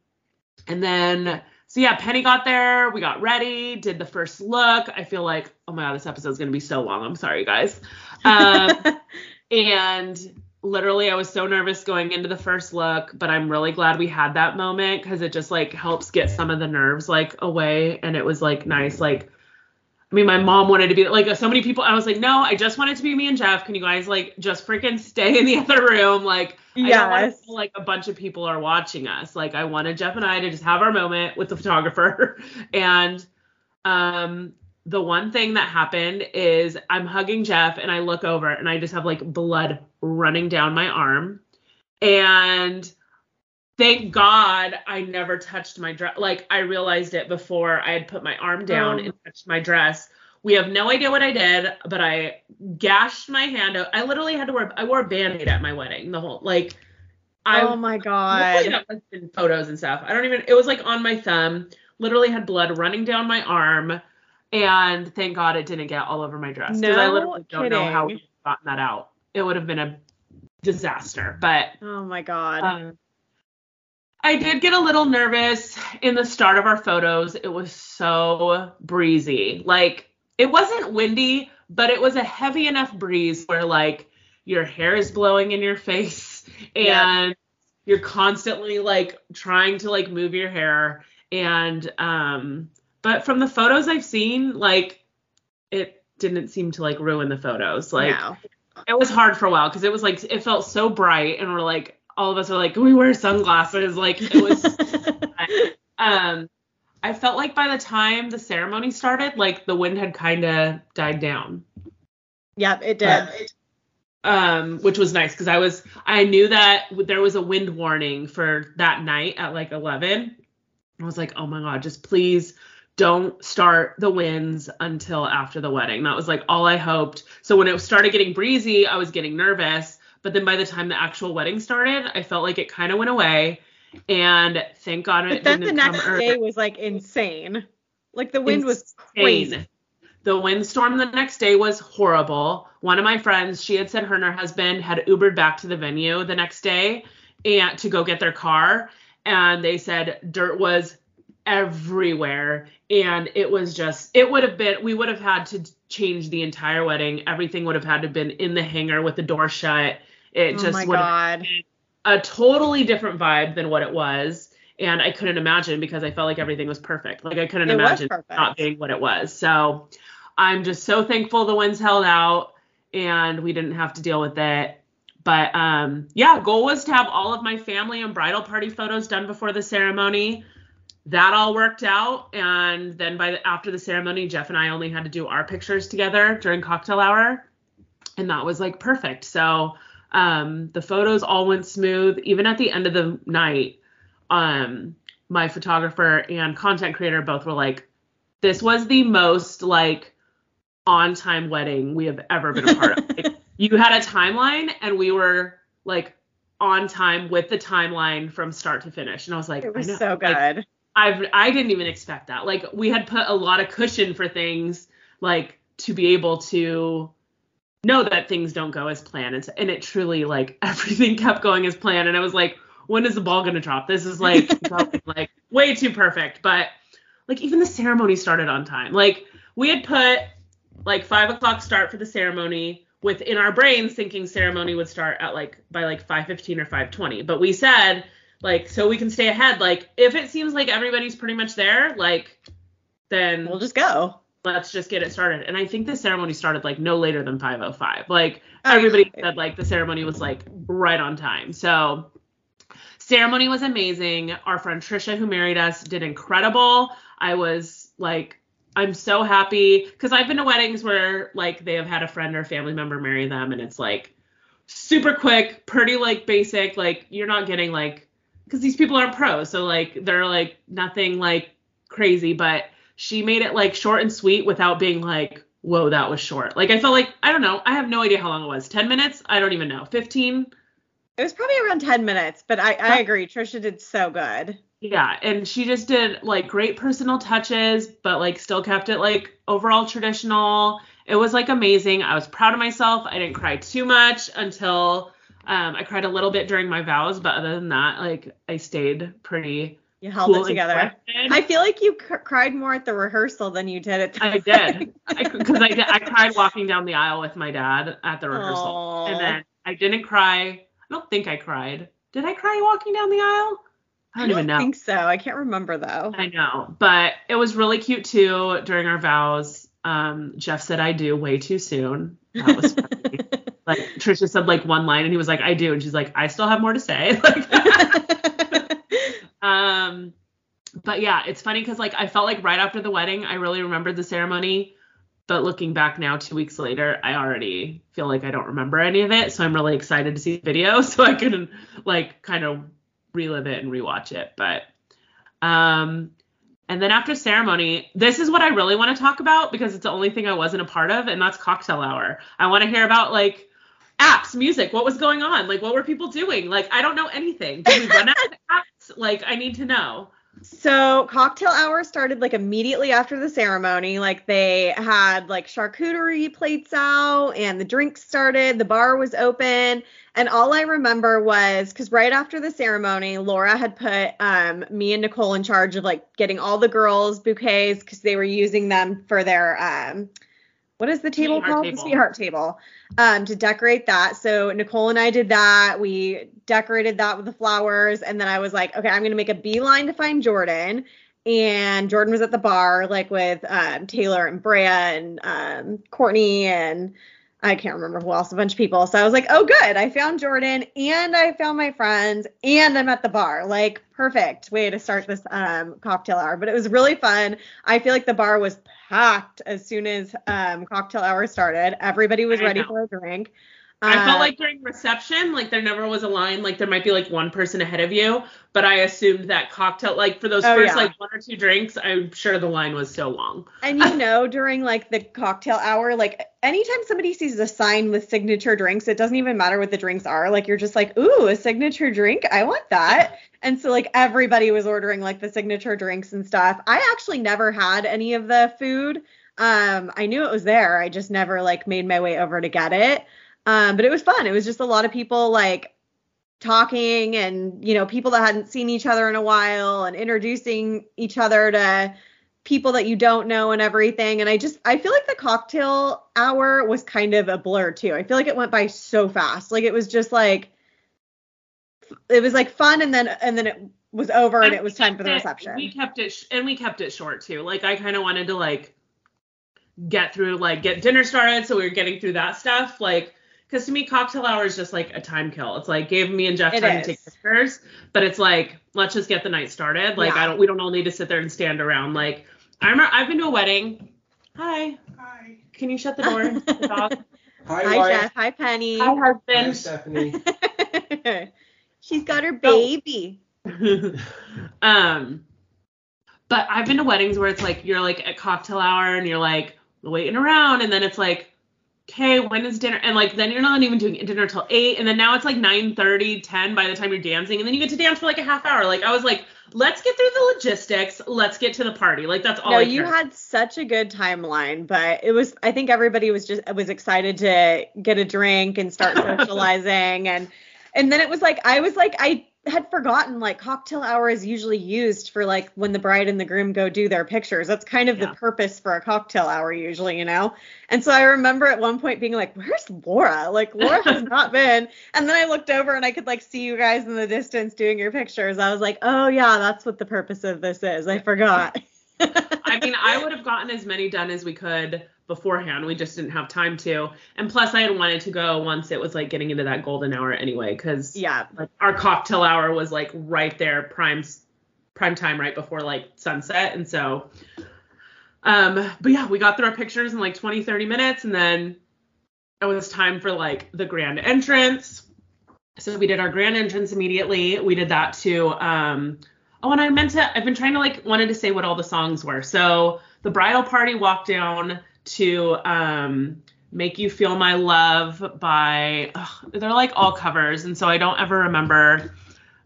S1: and then so yeah, Penny got there. We got ready, did the first look. I feel like oh my god, this episode's gonna be so long. I'm sorry, guys. Um, and literally i was so nervous going into the first look but i'm really glad we had that moment because it just like helps get some of the nerves like away and it was like nice like i mean my mom wanted to be like so many people i was like no i just want it to be me and jeff can you guys like just freaking stay in the other room like i don't want
S2: Yes.
S1: to feel like a bunch of people are watching us like i wanted jeff and i to just have our moment with the photographer and um the one thing that happened is I'm hugging Jeff and I look over and I just have like blood running down my arm. And thank God I never touched my dress. Like I realized it before I had put my arm down
S2: Oh.
S1: and touched my dress. We have no idea what I did, but I gashed my hand. out. I literally had to wear I wore a band-aid at my wedding. The whole like I
S2: oh my god.
S1: in photos and stuff. I don't even. It was like on my thumb. Literally had blood running down my arm, and thank God it didn't get all over my dress. 'cause I
S2: No I
S1: literally don't know how we
S2: kidding.
S1: would have gotten that out. It would have been a disaster. But
S2: Oh my god.
S1: um, I did get a little nervous in the start of our photos. It was so breezy. Like it wasn't windy, but it was a heavy enough breeze where like your hair is blowing in your face and
S2: Yeah.
S1: you're constantly like trying to like move your hair and um but from the photos I've seen like it didn't seem to like ruin the photos. Like
S2: no.
S1: it was hard for a while because it was like it felt so bright and we're like all of us are like we wear sunglasses? Like it was um i felt like by the time the ceremony started like the wind had kind of died down.
S2: Yep, it did.
S1: um which was nice because i was i knew that there was a wind warning for that night at like 11 i was like oh my god just please don't start the winds until after the wedding. That was like all i hoped. So when it started getting breezy i was getting nervous but then by the time the actual wedding started i felt like it kind of went away and thank god
S2: but
S1: it
S2: then
S1: didn't
S2: the next day was like insane. Like the wind was
S1: insane.
S2: crazy.
S1: The windstorm the next day was horrible. One of my friends, she had said her and her husband had Ubered back to the venue the next day and to go get their car. And they said dirt was everywhere. And it was just, it would have been, we would have had to change the entire wedding. Everything would have had to have been in the hangar with the door shut. It
S2: oh
S1: just
S2: my
S1: would
S2: god.
S1: a totally different vibe than what it was. And I couldn't imagine because I felt like everything was perfect. Like I couldn't
S2: It
S1: imagine not being what it was. So I'm just so thankful the winds held out and we didn't have to deal with it. But um yeah, goal was to have all of my family and bridal party photos done before the ceremony. That all worked out and then by the, after the ceremony Jeff and I only had to do our pictures together during cocktail hour and that was like perfect. So um the photos all went smooth even at the end of the night um my photographer and content creator both were like this was the most like on time wedding we have ever been a part of like, you had a timeline and we were like on time with the timeline from start to finish and i was like
S2: It was so
S1: like,
S2: good.
S1: I've I didn't even expect that. Like we had put a lot of cushion for things like to be able to know that things don't go as planned and, and it truly like everything kept going as planned and I was like when is the ball gonna drop? This is like going, like way too perfect. But like even the ceremony started on time. Like we had put like five o'clock start for the ceremony within our brains thinking ceremony would start at like by like 5:15 or 5:20. But we said like so we can stay ahead. Like if it seems like everybody's pretty much there, like then
S2: We'll just go.
S1: Let's just get it started. And I think the ceremony started like no later than 5:05. Like
S2: Oh,
S1: everybody said like the ceremony was like right on time. So ceremony was amazing. Our friend Trisha, who married us, did incredible. I was like, I'm so happy because I've been to weddings where like they have had a friend or family member marry them, and it's like super quick, pretty like basic. Like you're not getting like because these people aren't pros, so like they're like nothing like crazy, but she made it like short and sweet without being like, whoa, that was short. Like I felt like I don't know, I have no idea how long it was. Ten minutes? I don't even know. Fifteen?
S2: It was probably around 10 minutes, but I, I agree. Trisha did so good.
S1: Yeah, and she just did like great personal touches, but like still kept it like overall traditional. It was like amazing. I was proud of myself. I didn't cry too much until um, I cried a little bit during my vows, but other than that, like I stayed pretty.
S2: You held
S1: cool
S2: it together. I feel like you c- cried more at the rehearsal than you did at the
S1: I did because I, I, did. I cried walking down the aisle with my dad at the rehearsal,
S2: Aww.
S1: and then I didn't cry I don't think I cried. Did I cry walking down the aisle? I don't, even know.
S2: I think so. I can't remember though.
S1: I know, but it was really cute too during our vows. Um, Jeff said I do way too soon. That was funny. like Trisha said like one line and he was like I do and she's like I still have more to say. Like um but yeah, it's funny cuz like I felt like right after the wedding I really remembered the ceremony but looking back now two weeks later i already feel like i don't remember any of it. So i'm really excited to see the video so i can like kind of relive it and rewatch it. But um and then after ceremony this is what i really want to talk about because it's the only thing i wasn't a part of and that's cocktail hour. I want to hear about like apps music what was going on like what were people doing? Like i don't know anything. Did we run out of apps like i need to know
S2: so cocktail hour started like immediately after the ceremony. Like they had like charcuterie plates out and the drinks started, the bar was open. And all I remember was because right after the ceremony, Laura had put um, me and Nicole in charge of like getting all the girls bouquets because they were using them for their um, what is the table
S1: Sweetheart
S2: called?
S1: table.
S2: The sweetheart table. Um, to decorate that. So Nicole and I did that. We decorated that with the flowers, and then I was like, okay, I'm gonna make a beeline to find Jordan. And Jordan was at the bar, like with um, Taylor and Brea and um, Courtney and I can't remember who else, a bunch of people. So I was like, oh, good. I found Jordan and I found my friends and I'm at the bar. Like, perfect way to start this um, cocktail hour. But it was really fun. I feel like the bar was packed as soon as um, cocktail hour started. Everybody was
S1: I
S2: ready
S1: know.
S2: for a drink.
S1: I
S2: Uh,
S1: felt like during reception, like there never was a line, like there might be like one person ahead of you, but I assumed that cocktail, like for those
S2: Oh,
S1: first
S2: yeah.
S1: like one or two drinks, I'm sure the line was so long.
S2: And you know, during like the cocktail hour, like anytime somebody sees a sign with signature drinks, it doesn't even matter what the drinks are. Like you're just like, ooh, a signature drink. I want that. And so like everybody was ordering like the signature drinks and stuff. I actually never had any of the food. Um, I knew it was there. I just never like made my way over to get it. Um, but it was fun. It was just a lot of people like talking and you know people that hadn't seen each other in a while and introducing each other to people that you don't know and everything and i just i feel like the cocktail hour was kind of a blur too i feel like it went by so fast like it was just like it was like fun and then and then it was over and,
S1: And
S2: it was time for the
S1: kept it-
S2: reception
S1: We kept it, sh- and we kept it short too. Like I kind of wanted to like get through, like get dinner started, so we were getting through that stuff. Like, because to me, cocktail hour is just like a time kill. It's like gave me and Jeff
S2: It
S1: time
S2: is.
S1: to take pictures, but it's like let's just get the night started. Like
S2: Yeah.
S1: I don't, we don't all need to sit there and stand around. Like I remember I've been to a wedding. Hi.
S3: Hi.
S1: Can you shut the door? the dog.
S3: Hi,
S2: hi
S3: Wyatt.
S2: jeff hi penny
S1: Hi,
S3: Hi,
S1: husband.
S3: Stephanie.
S2: she's got her baby
S1: um but I've been to weddings where it's like you're like at cocktail hour and you're like waiting around and then it's like okay when is dinner? And like then you're not even doing dinner till 8 and then now it's like 9 30 10 by the time you're dancing and then you get to dance for like a half hour. Like I was like let's get through the logistics. Let's get to the party. Like that's all
S2: no,
S1: I
S2: you had such a good timeline, but it was I think everybody was just was excited to get a drink and start socializing and and then it was like I was like I had forgotten like cocktail hour is usually used for like when the bride and the groom go do their pictures. That's kind of
S1: Yeah.
S2: the purpose for a cocktail hour usually, you know. And so I remember at one point being like, "Where's Laura? Like Laura has not been." And then I looked over and I could like see you guys in the distance doing your pictures. I was like, "Oh yeah, that's what the purpose of this is." I forgot.
S1: I mean, I would have gotten as many done as we could beforehand. We just didn't have time to. And plus, I had wanted to go once it was like getting into that golden hour anyway, because
S2: Yeah.
S1: like our cocktail hour was like right there, prime prime time, right before like sunset. And so, um, but yeah, we got through our pictures in like 20, 30 minutes, and then it was time for like the grand entrance. So we did our grand entrance immediately. We did that too. Um, oh, and I meant to. I've been trying to like wanted to say what all the songs were. So the bridal party walked down to um, "Make You Feel My Love" by. ugh, they're like all covers, and so I don't ever remember.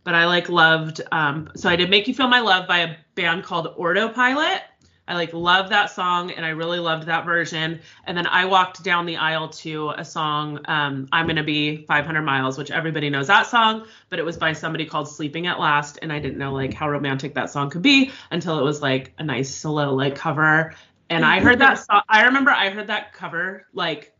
S1: But I like loved. Um, so I did "Make You Feel My Love" by a band called Autopilot. I like love that song and I really loved that version. And then I walked down the aisle to a song, um, I'm gonna be 500 miles, which everybody knows that song, but it was by somebody called Sleeping at Last, and I didn't know like how romantic that song could be until it was like a nice solo like cover. And I heard that song. I remember I heard that cover like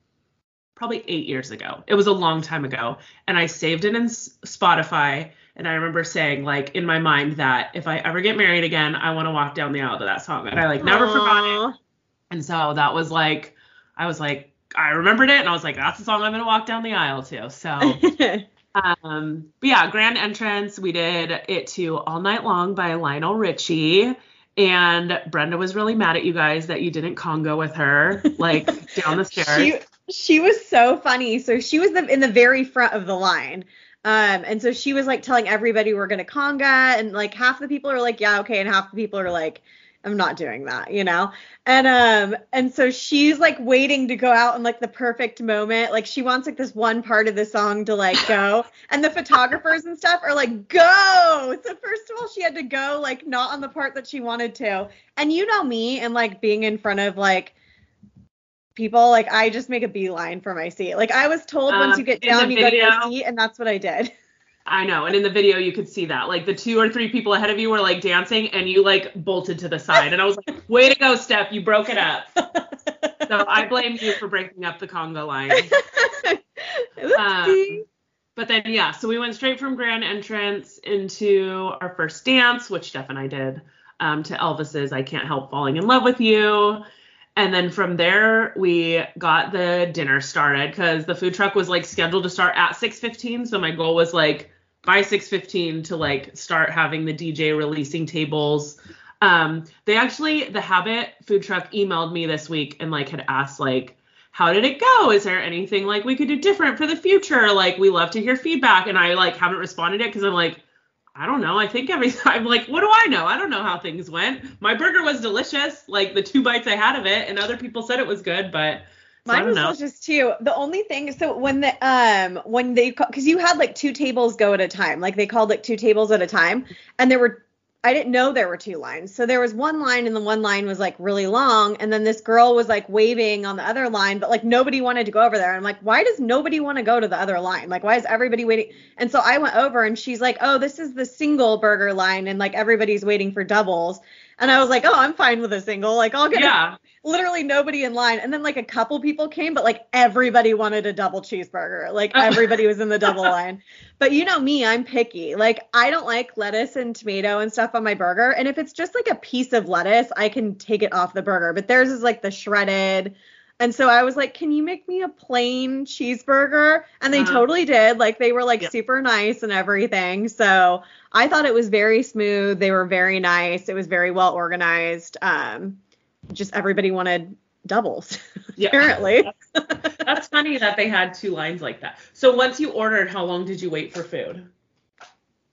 S1: probably eight years ago. It was a long time ago, and I saved it in S- Spotify. And I remember saying, like, in my mind that if I ever get married again, I want to walk down the aisle to that song. And I like never forgot it. And so that was like, I was like, I remembered it, and I was like, that's the song I'm gonna walk down the aisle to. So, um, but yeah, grand entrance. We did it to All Night Long by Lionel Richie. And Brenda was really mad at you guys that you didn't conga with her, like down the stairs.
S2: she she was so funny. So she was the, in the very front of the line. Um, and so she was like telling everybody we're gonna conga, and like half the people are like, yeah, okay, and half the people are like, I'm not doing that, you know? And um, and so she's like waiting to go out in like the perfect moment. Like she wants like this one part of the song to like go. and the photographers and stuff are like, go. So first of all, she had to go like not on the part that she wanted to. And you know me and like being in front of like people, like I just make a beeline for my seat. Like I was told once
S1: Um,
S2: you get down, you go to your seat, and that's what I did.
S1: I know, and in the video you could see that. Like the two or three people ahead of you were like dancing, and you like bolted to the side, and I was like, "Way to go, Steph! You broke it up." So I blame you for breaking up the conga line.
S2: Oopsie.
S1: But then yeah, so we went straight from grand entrance into our first dance, which Steph and I did, um, to Elvis's "I Can't Help Falling in Love with You." And then from there, we got the dinner started because the food truck was like scheduled to start at 6:15. So my goal was like by 6:15 to like start having the DJ releasing tables. Um, they actually the Habit food truck emailed me this week and like had asked like, how did it go? Is there anything like we could do different for the future? Like we love to hear feedback, and I like haven't responded yet because I'm like. I don't know. I think everything. I'm like, what do I know? I don't know how things went. My burger was delicious, like the two bites I had of it, and other people said it was good, but
S2: Mine was
S1: know.
S2: delicious too. The only thing, so when the um when they because you had like two tables go at a time, like they called like two tables at a time, and there were I didn't know there were two lines. So there was one line and the one line was like really long, and then this girl was like waving on the other line, but like nobody wanted to go over there. And I'm like, why does nobody want to go to the other line? Like, why is everybody waiting? And so I went over and she's like, oh, this is the single burger line, and like everybody's waiting for doubles. And I was like, oh, I'm fine with a single. Like, I'll get a
S1: yeah,
S2: literally nobody in line. And then like a couple people came but like everybody wanted a double cheeseburger. Like
S1: Oh.
S2: everybody was in the double line. But you know me i'm picky. Like i don't like lettuce and tomato and stuff on my burger. And if it's just like a piece of lettuce i can take it off the burger. But theirs is like the shredded and so i was like can you make me a plain cheeseburger and they
S1: Uh-huh.
S2: totally did like they were like
S1: Yeah.
S2: super nice and everything so i thought it was very smooth they were very nice it was very well organized um just everybody wanted doubles
S1: yeah.
S2: apparently
S1: That's funny that they had two lines like that. So once you ordered, how long did you wait for food?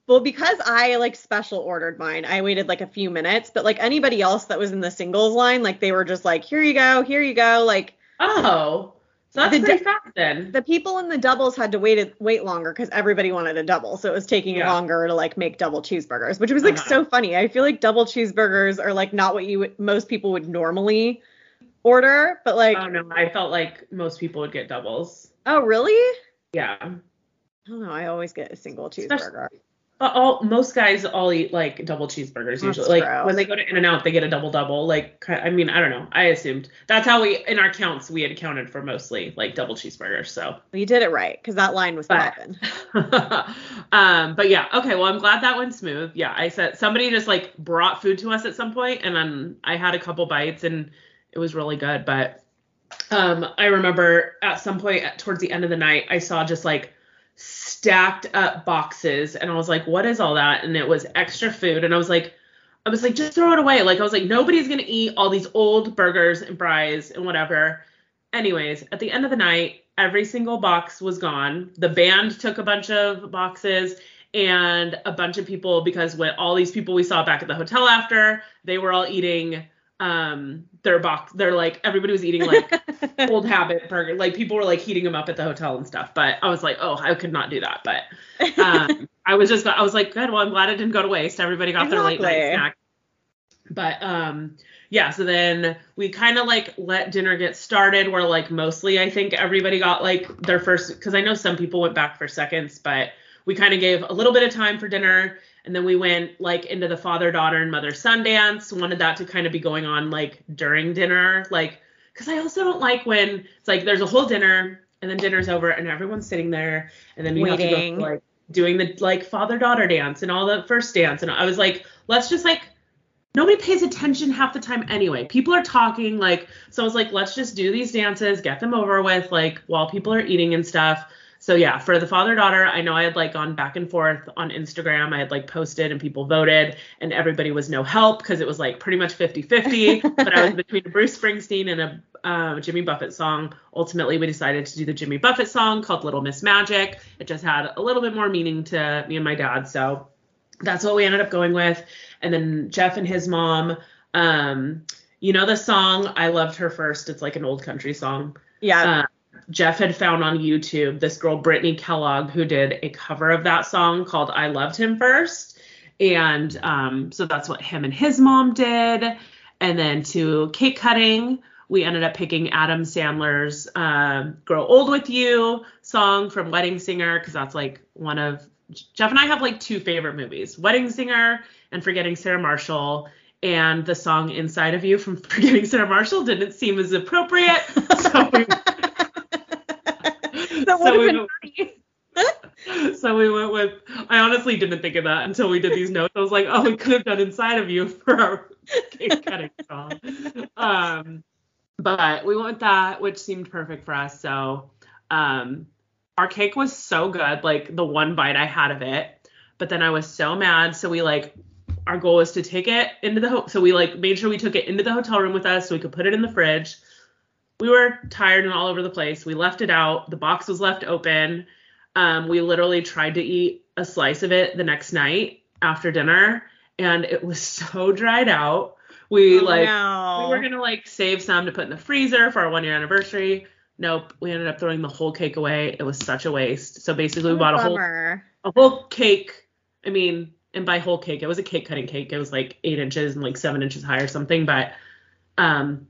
S2: Well because i like special ordered mine i waited like a few minutes but like anybody else that was in the singles line like they were just like here you go here you go like
S1: Oh, so that's
S2: The
S1: pretty fast then.
S2: the people in the doubles had to wait it wait longer because everybody wanted a double so it was taking
S1: Yeah.
S2: longer to like make double cheeseburgers which was like
S1: Uh-huh.
S2: so funny i feel like double cheeseburgers are like not what you would most people would normally order but like
S1: oh no, I felt like most people would get doubles.
S2: oh really
S1: Yeah.
S2: i don't know i always get a single cheeseburger
S1: all most guys all eat like double cheeseburgers
S2: That's
S1: usually. Like
S2: gross.
S1: when they go to In and Out, they get a double double. Like I mean, I don't know. I assumed that's how we in our counts we had accounted for mostly like double cheeseburgers. So,
S2: you did it right because that line was
S1: But-
S2: popping
S1: um, but yeah, okay. Well, I'm glad that went smooth. Yeah, I said somebody just like brought food to us at some point, and then I had a couple bites and it was really good. But um, I remember at some point at, towards the end of the night, I saw just like stacked up boxes, and I was like, "What is all that?" And it was extra food, and I was like, I was like, just throw it away. Like I was like, nobody's gonna eat all these old burgers and fries and whatever. Anyways, at the end of the night, every single box was gone. The band took a bunch of boxes and a bunch of people because when all these people we saw back at the hotel after, they were all eating um their box they're like everybody was eating like old habit burger like people were like heating them up at the hotel and stuff but i was like oh i could not do that but um i was just i was like good well i'm glad it didn't go to waste. Everybody got exactly. their late night snack. But um yeah so then we kind of like let dinner get started where like mostly i think everybody got like their first because i know some people went back for seconds but we kind of gave a little bit of time for dinner and then we went like into the father daughter and mother son dance wanted that to kind of be going on like during dinner like because i also don't like when it's like there's a whole dinner and then dinner's over and everyone's sitting there and then you Waiting. have to go like doing the like father daughter dance and all the first dance. And i was like let's just like nobody pays attention half the time anyway. People are talking like so i was like let's just do these dances get them over with like while people are eating and stuff so yeah, for the father daughter, I know I had like gone back and forth on Instagram. I had like posted and people voted and everybody was no help because it was like pretty much 50-50. but I was between a Bruce Springsteen and a uh, Jimmy Buffett song. Ultimately, we decided to do the Jimmy Buffett song called Little Miss Magic. It just had a little bit more meaning to me and my dad. So that's what we ended up going with. And then Jeff and his mom, um, you know the song I Loved Her First. It's like an old country song.
S2: Yeah. Uh,
S1: Jeff had found on YouTube this girl, Brittany Kellogg, who did a cover of that song called I Loved Him First. And um, so that's what him and his mom did. And then to cake cutting, we ended up picking Adam Sandler's uh, Grow Old With You song from Wedding Singer, because that's like one of Jeff and I have like two favorite movies Wedding Singer and Forgetting Sarah Marshall. And the song Inside of You from Forgetting Sarah Marshall didn't seem as appropriate. So we that would so have been nice. so we went with I honestly didn't think of that until we did these notes. I was like, oh, we could have done inside of you for our cake cutting song. Um, but we went with that, which seemed perfect for us. So um, our cake was so good, like the one bite I had of it. But then I was so mad, so we like our goal was to take it into the ho- so we like made sure we took it into the hotel room with us so we could put it in the fridge we were tired and all over the place. We left it out. The box was left open. Um, we literally tried to eat a slice of it the next night after dinner, and it was so dried out. We oh, like no. we were gonna like save some to put in the freezer for our one year anniversary. Nope, we ended up throwing the whole cake away. It was such a waste. So basically, we bought a whole a whole cake. I mean, and by whole cake, it was a cake cutting cake. It was like eight inches and like seven inches high or something. But um,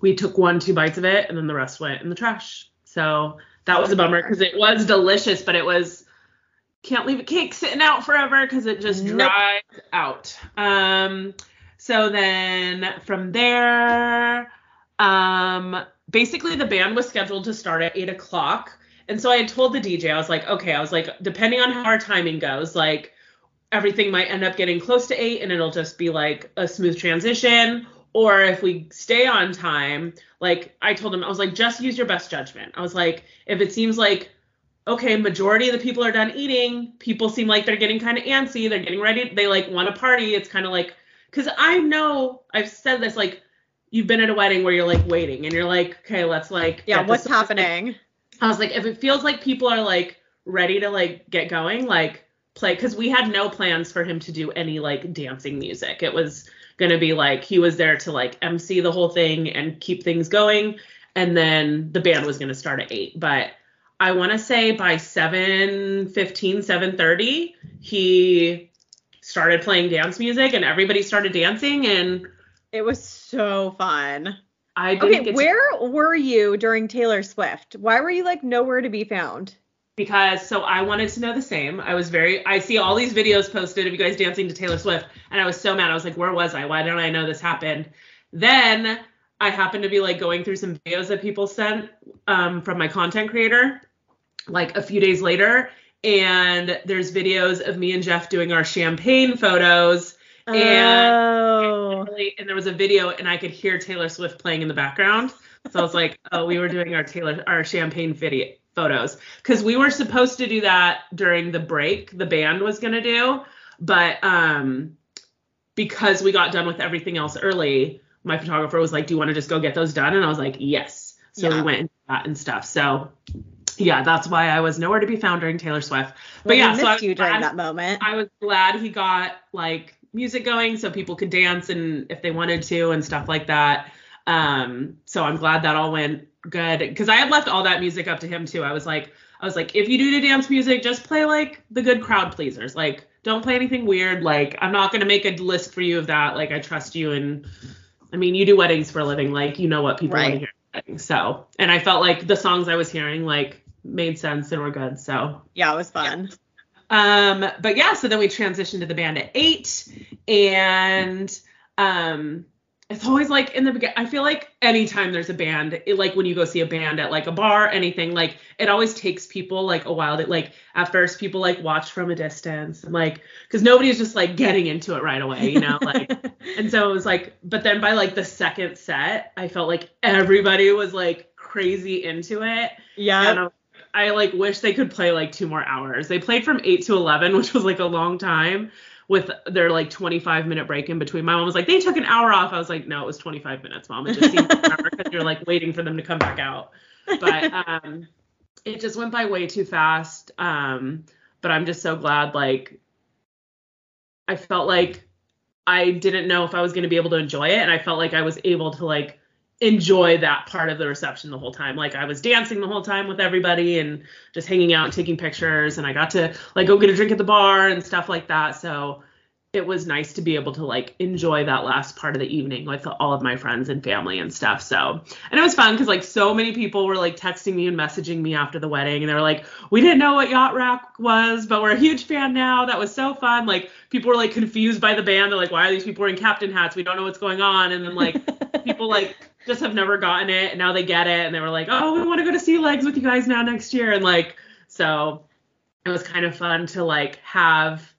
S1: we took one, two bites of it, and then the rest went in the trash. So that was a bummer because it was delicious, but it was can't leave a cake sitting out forever because it just nope. dries out. Um, so then from there, um, basically the band was scheduled to start at eight o'clock. And so I had told the DJ, I was like, okay, I was like, depending on how our timing goes, like everything might end up getting close to eight and it'll just be like a smooth transition or if we stay on time like i told him i was like just use your best judgment. I was like if it seems like okay majority of the people are done eating people seem like they're getting kind of antsy they're getting ready they like want to party it's kind of like because i know i've said this like you've been at a wedding where you're like waiting and you're like okay let's like
S2: yeah what's happening?
S1: I was like if it feels like people are like ready to like get going like play because we had no plans for him to do any like dancing music. It was going to be like he was there to like MC the whole thing and keep things going. And then the band was going to start at 8. But I want to say by 7 15, 7 30, he started playing dance music and everybody started dancing. And
S2: it was so fun.
S1: I
S2: okay, where to- were you during Taylor Swift? Why were you like nowhere to be found?
S1: Because so I wanted to know the same. I was very I see all these videos posted of you guys dancing to Taylor Swift and I was so mad. I was like, where was I? Why don't I know this happened? Then I happened to be like going through some videos that people sent um, from my content creator like a few days later and there's videos of me and Jeff doing our champagne photos
S2: oh.
S1: and, and there was a video and I could hear Taylor Swift playing in the background. So I was like, oh, we were doing our Taylor our champagne video photos because we were supposed to do that during the break. The band was gonna do, but um, because we got done with everything else early, my photographer was like, "Do you want to just go get those done?" And I was like, "Yes." So yeah. we went and that and stuff. So yeah, that's why I was nowhere to be found during Taylor Swift. But
S2: well,
S1: yeah, so
S2: missed you during that moment.
S1: I was glad he got like music going so people could dance and if they wanted to and stuff like that. Um, so I'm glad that all went good because I had left all that music up to him too. I was like, I was like, if you do the dance music, just play like the good crowd pleasers. Like, don't play anything weird. Like, I'm not gonna make a list for you of that. Like, I trust you and I mean, you do weddings for a living. Like, you know what people right. want to hear. So, and I felt like the songs I was hearing like made sense and were good. So
S2: yeah, it was fun. Yeah.
S1: Um, but yeah, so then we transitioned to the band at eight, and um, it's always like in the beginning. I feel like anytime there's a band, it, like when you go see a band at like a bar, anything, like it always takes people like a while to like at first people like watch from a distance and like because nobody's just like getting into it right away, you know, like and so it was like, but then by like the second set, I felt like everybody was like crazy into it.
S2: Yeah.
S1: And I like wish they could play like two more hours. They played from 8 to 11, which was like a long time with their like 25 minute break in between. My mom was like, they took an hour off. I was like, no, it was 25 minutes, mom. It just seems because you're like waiting for them to come back out. But um, it just went by way too fast. Um, but I'm just so glad. Like, I felt like I didn't know if I was going to be able to enjoy it, and I felt like I was able to like enjoy that part of the reception the whole time. Like I was dancing the whole time with everybody and just hanging out and taking pictures and I got to like go get a drink at the bar and stuff like that. So it was nice to be able to like enjoy that last part of the evening with all of my friends and family and stuff. So, and it was fun because like so many people were like texting me and messaging me after the wedding and they were like, we didn't know what Yacht Rock was, but we're a huge fan now. That was so fun. Like people were like confused by the band. They're like, why are these people wearing captain hats? We don't know what's going on. And then like people like just have never gotten it and now they get it and they were like, oh, we want to go to Sea Legs with you guys now next year. And like, so it was kind of fun to like have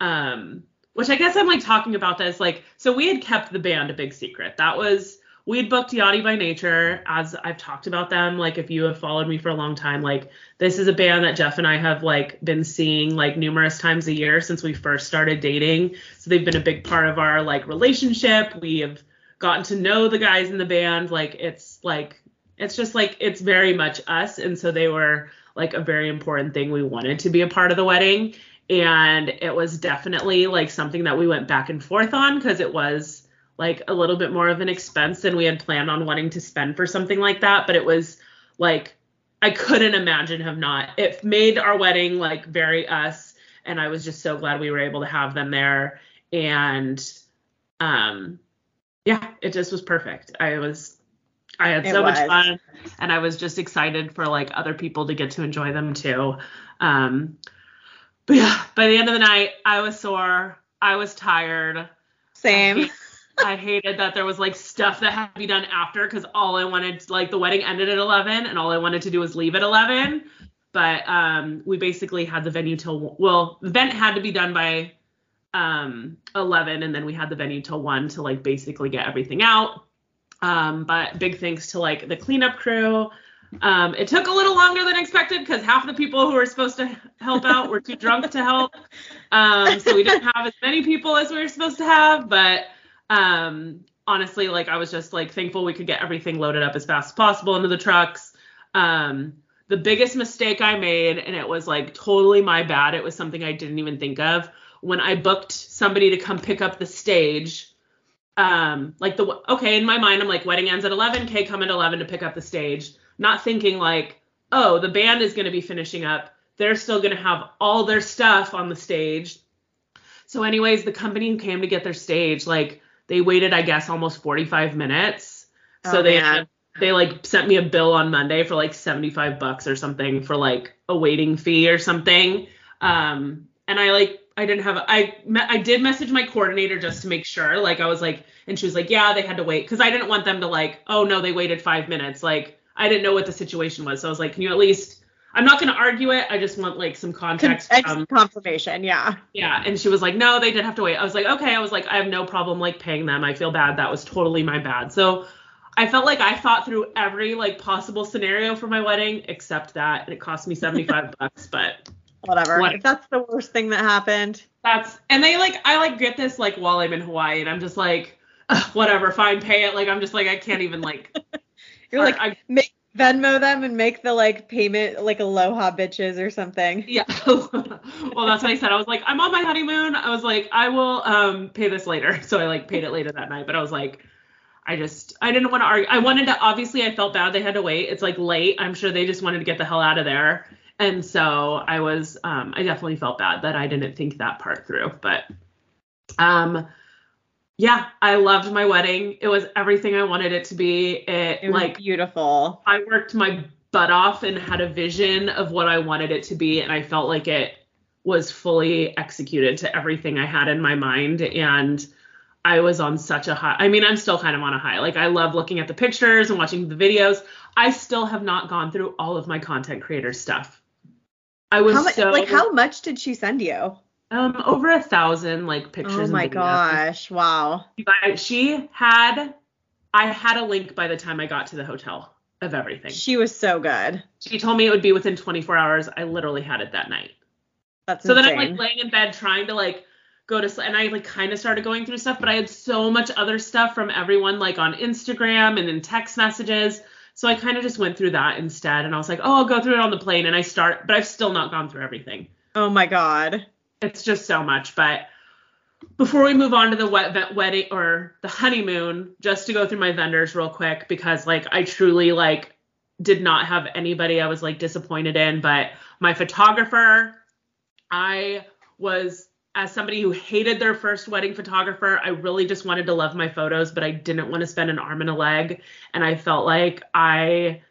S1: um which I guess I'm like talking about this like so we had kept the band a big secret. That was we had booked Yachty by Nature as I've talked about them. Like if you have followed me for a long time, like this is a band that Jeff and I have like been seeing like numerous times a year since we first started dating. So they've been a big part of our like relationship. We have gotten to know the guys in the band. Like it's like it's just like it's very much us. And so they were like a very important thing we wanted to be a part of the wedding and it was definitely like something that we went back and forth on because it was like a little bit more of an expense than we had planned on wanting to spend for something like that but it was like i couldn't imagine have not it made our wedding like very us and i was just so glad we were able to have them there and um yeah it just was perfect i was i had so much fun and i was just excited for like other people to get to enjoy them too um but yeah, by the end of the night, I was sore. I was tired.
S2: Same.
S1: I, hate, I hated that there was like stuff that had to be done after because all I wanted, like the wedding ended at 11 and all I wanted to do was leave at 11. But um, we basically had the venue till, well, the event had to be done by um 11 and then we had the venue till 1 to like basically get everything out. Um, but big thanks to like the cleanup crew um, it took a little longer than expected because half the people who were supposed to help out were too drunk to help. Um, so we didn't have as many people as we were supposed to have. But um, honestly, like I was just like thankful we could get everything loaded up as fast as possible into the trucks. Um, the biggest mistake I made, and it was like totally my bad. It was something I didn't even think of when I booked somebody to come pick up the stage. Um, like the okay in my mind, I'm like wedding ends at 11. Okay, come at 11 to pick up the stage not thinking like, oh, the band is going to be finishing up. They're still going to have all their stuff on the stage. So, anyways, the company who came to get their stage, like, they waited, I guess, almost 45 minutes. So oh, they man. they like sent me a bill on Monday for like 75 bucks or something for like a waiting fee or something. Um, and I like I didn't have I I did message my coordinator just to make sure. Like I was like, and she was like, yeah, they had to wait because I didn't want them to like, oh no, they waited five minutes. Like I didn't know what the situation was. So I was like, can you at least I'm not going to argue it. I just want like some context.
S2: Um, confirmation. Yeah.
S1: Yeah. And she was like, no, they did have to wait. I was like, okay. I was like, I have no problem like paying them. I feel bad. That was totally my bad. So I felt like I thought through every like possible scenario for my wedding except that, and it cost me 75 bucks. But
S2: Whatever.
S1: What-
S2: If that's the worst thing that happened.
S1: that's and they like I like get this like while I'm in Hawaii, and I'm just like, whatever, fine, pay it. Like I'm just like I can't even like.
S2: You're like,
S1: I,
S2: make Venmo them and make the like payment like aloha bitches or something.
S1: Yeah. well, that's what I said. I was like, I'm on my honeymoon. I was like, I will um pay this later. So I like paid it later that night. But I was like, I just I didn't want to argue. I wanted to obviously I felt bad they had to wait. It's like late. I'm sure they just wanted to get the hell out of there. And so I was um I definitely felt bad that I didn't think that part through. But um yeah, I loved my wedding. It was everything I wanted it to be. It,
S2: It was
S1: like
S2: beautiful.
S1: I worked my butt off and had a vision of what I wanted it to be, and I felt like it was fully executed to everything I had in my mind. And I was on such a high. I mean, I'm still kind of on a high. Like, I love looking at the pictures and watching the videos. I still have not gone through all of my content creator stuff. I was
S2: How much
S1: so
S2: like how much did she send you?
S1: um over a thousand like pictures.
S2: Oh my gosh. Wow.
S1: She had. I had a link by the time I got to the hotel of everything.
S2: She was so good.
S1: She told me it would be within 24 hours. I literally had it that night.
S2: That's
S1: So then. I'm like laying in bed trying to like go to sleep, and I like kind of started going through stuff, but I had so much other stuff from everyone like on Instagram and in text messages. So I kind of just went through that instead, and I was like, oh, I'll go through it on the plane, and I start, but I've still not gone through everything.
S2: oh my god.
S1: It's just so much, but. Before we move on to the wet, wedding or the honeymoon, just to go through my vendors real quick because like I truly like did not have anybody I was like disappointed in, but my photographer, I was as somebody who hated their first wedding photographer, I really just wanted to love my photos, but I didn't want to spend an arm and a leg. And I felt like I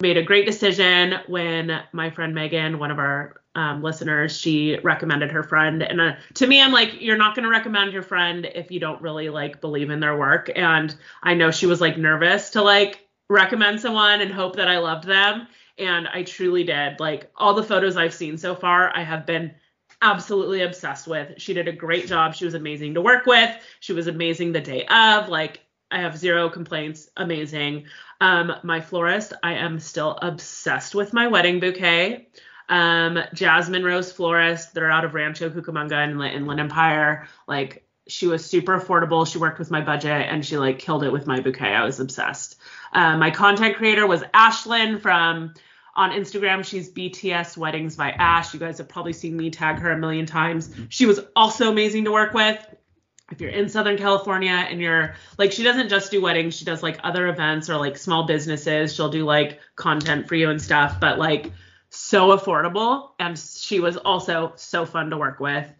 S1: made a great decision when my friend Megan, one of our um, listeners, she recommended her friend. And uh, to me, I'm like, you're not going to recommend your friend if you don't really like believe in their work. And I know she was like nervous to like recommend someone and hope that I loved them. And I truly did. Like all the photos I've seen so far, I have been absolutely obsessed with. She did a great job. She was amazing to work with. She was amazing the day of. Like I have zero complaints. Amazing. Um, my florist, I am still obsessed with my wedding bouquet. Um, Jasmine Rose Florist, they're out of Rancho Cucamonga in Inland Empire. Like she was super affordable. She worked with my budget and she like killed it with my bouquet. I was obsessed. Um, my content creator was Ashlyn from on Instagram. She's BTS Weddings by Ash. You guys have probably seen me tag her a million times. She was also amazing to work with. If you're in Southern California and you're like, she doesn't just do weddings, she does like other events or like small businesses. She'll do like content for you and stuff, but like so affordable. And she was also so fun to work with.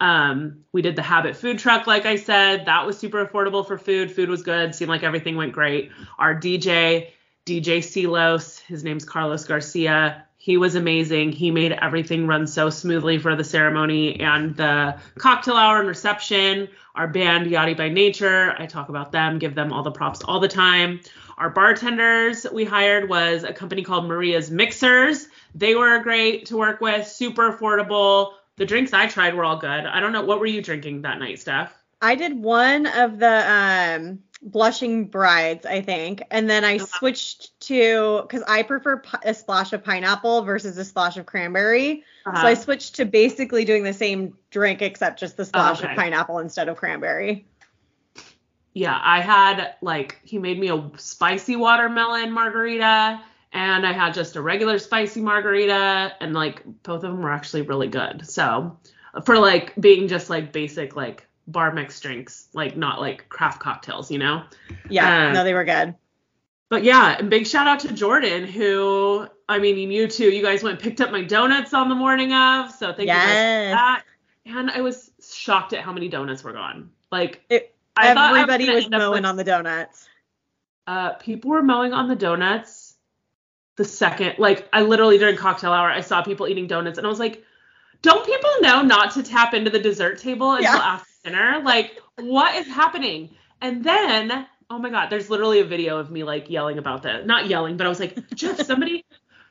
S1: Um, we did the Habit food truck, like I said. That was super affordable for food. Food was good. Seemed like everything went great. Our DJ, DJ Silos, his name's Carlos Garcia. He was amazing. He made everything run so smoothly for the ceremony and the cocktail hour and reception. Our band, Yachty by Nature, I talk about them, give them all the props all the time. Our bartenders we hired was a company called Maria's Mixers. They were great to work with, super affordable. The drinks I tried were all good. I don't know what were you drinking that night, Steph?
S2: I did one of the um blushing brides, I think, and then I
S1: Uh-huh.
S2: switched to because I prefer pi- a splash of pineapple versus a splash of cranberry.
S1: Uh-huh.
S2: So I switched to basically doing the same drink except just the splash
S1: okay.
S2: of pineapple instead of cranberry.
S1: yeah, I had like he made me a spicy watermelon margarita and I had just a regular spicy margarita and like both of them were actually really good. So for like being just like basic like bar mix drinks, like not like craft cocktails, you know?
S2: Yeah,
S1: Uh,
S2: no, they were good.
S1: But yeah, and big shout out to Jordan who I mean you too. You guys went and picked up my donuts on the morning of. So thank you guys
S2: Yes.
S1: for that. And I was shocked at how many donuts were gone. Like
S2: It-
S1: I thought I
S2: Everybody
S1: gonna
S2: was mowing
S1: with-
S2: on the donuts.
S1: uh, people were mowing on the donuts the second, like I literally during cocktail hour, I saw people eating donuts and I was like, don't people know not to tap into the dessert table until
S2: Yeah.
S1: after dinner? Like, what is happening? And then, oh my God, there's literally a video of me like yelling about that. Not yelling, but I was like, Jeff, somebody,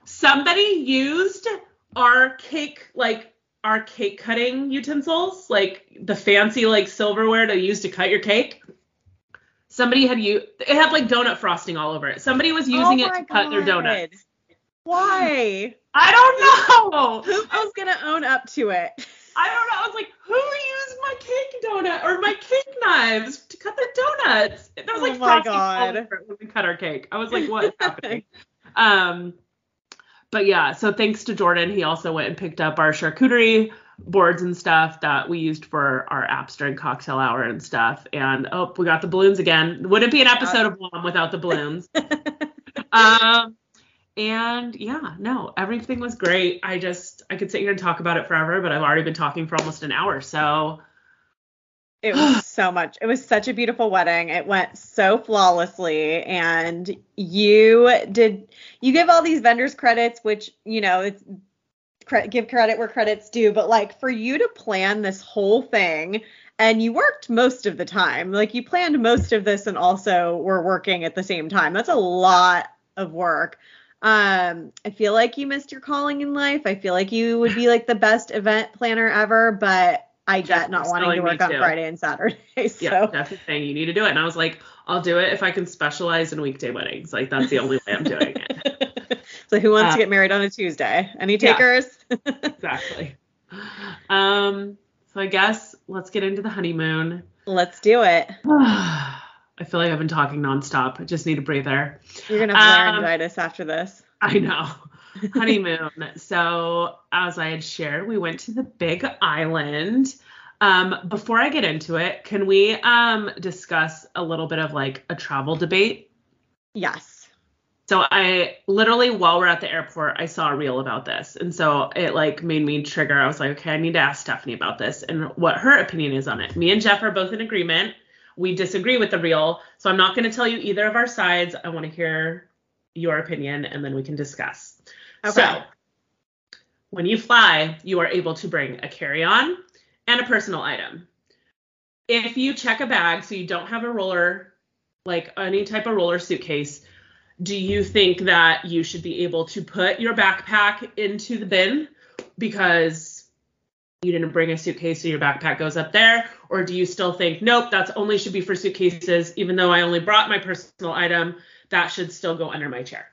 S1: somebody used our cake, like our cake cutting utensils, like the fancy like silverware to use to cut your cake somebody had you it had like donut frosting all over it. Somebody was oh using
S2: oh
S1: it to cut their
S2: God.
S1: donuts.
S2: Why?
S1: I don't know.
S2: Who is gonna own up to it?
S1: I don't know. I was like, who used my cake donut or my cake knives to cut their donuts? There was
S2: Oh
S1: like
S2: my
S1: all
S2: God.
S1: when we cut our cake. I was like, what is happening? Um, but yeah, so thanks to Jordan, he also went and picked up our charcuterie boards and stuff that we used for our apps during cocktail hour and stuff. And oh, we got the balloons again. Wouldn't be an episode of WOM without the balloons. um, and yeah, no, everything was great. I just I could sit here and talk about it forever, but I've already been talking for almost an hour. So
S2: It was so much. It was such a beautiful wedding. It went so flawlessly and you did you give all these vendors credits which, you know, it's cre- give credit where credit's due, but like for you to plan this whole thing and you worked most of the time. Like you planned most of this and also were working at the same time. That's a lot of work. Um, I feel like you missed your calling in life. I feel like you would be like the best event planner ever, but I
S1: Jeff
S2: get not wanting to work on
S1: too.
S2: Friday and Saturday. So
S1: yeah, that's the thing. You need to do it. And I was like, I'll do it if I can specialize in weekday weddings. Like that's the only way I'm doing it.
S2: so who wants
S1: Uh,
S2: to get married on a Tuesday? Any
S1: yeah.
S2: takers?
S1: exactly. Um, so I guess let's get into the honeymoon.
S2: Let's do it.
S1: I feel like I've been talking nonstop. I just need a breather.
S2: You're gonna have
S1: Um,
S2: laryngitis after this.
S1: I know. Honeymoon. so, as I had shared, we went to the Big Island. Um, before I get into it, can we um discuss a little bit of like a travel debate?
S2: Yes.
S1: So I literally while we're at the airport, I saw a reel about this. And so it like made me trigger. I was like, okay, I need to ask Stephanie about this and what her opinion is on it. Me and Jeff are both in agreement. We disagree with the real. So I'm not going to tell you either of our sides. I want to hear your opinion and then we can discuss.
S2: Okay.
S1: So when you fly, you are able to bring a carry-on and a personal item. If you check a bag, so you don't have a roller, like any type of roller suitcase, do you think that you should be able to put your backpack into the bin because you didn't bring a suitcase so your backpack goes up there or do you still think nope that's only should be for suitcases even though i only brought my personal item that should still go under my chair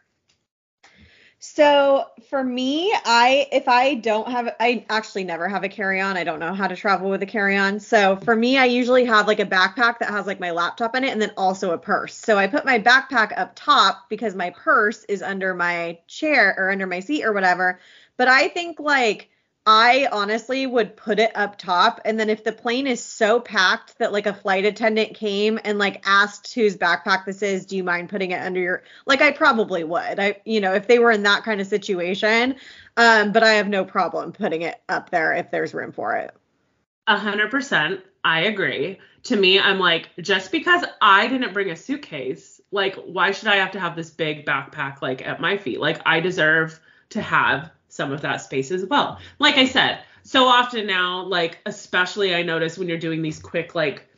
S2: So for me, I if I don't have I actually never have a carry-on. I don't know how to travel with a carry-on. So for me, I usually have like a backpack that has like my laptop in it and then also a purse. So I put my backpack up top because my purse is under my chair or under my seat or whatever. But I think like I honestly would put it up top and then if the plane is so packed that like a flight attendant came and like asked whose backpack this is, do you mind putting it under your like I probably would. I you know, if they were in that kind of situation, um but I have no problem putting it up there if there's room for it.
S1: A hundred percent. I agree. To me, I'm like, just because I didn't bring a suitcase, like, why should I have to have this big backpack like at my feet? Like, I deserve to have some of that space as well. Like I said, so often now, like, especially I notice when you're doing these quick, like,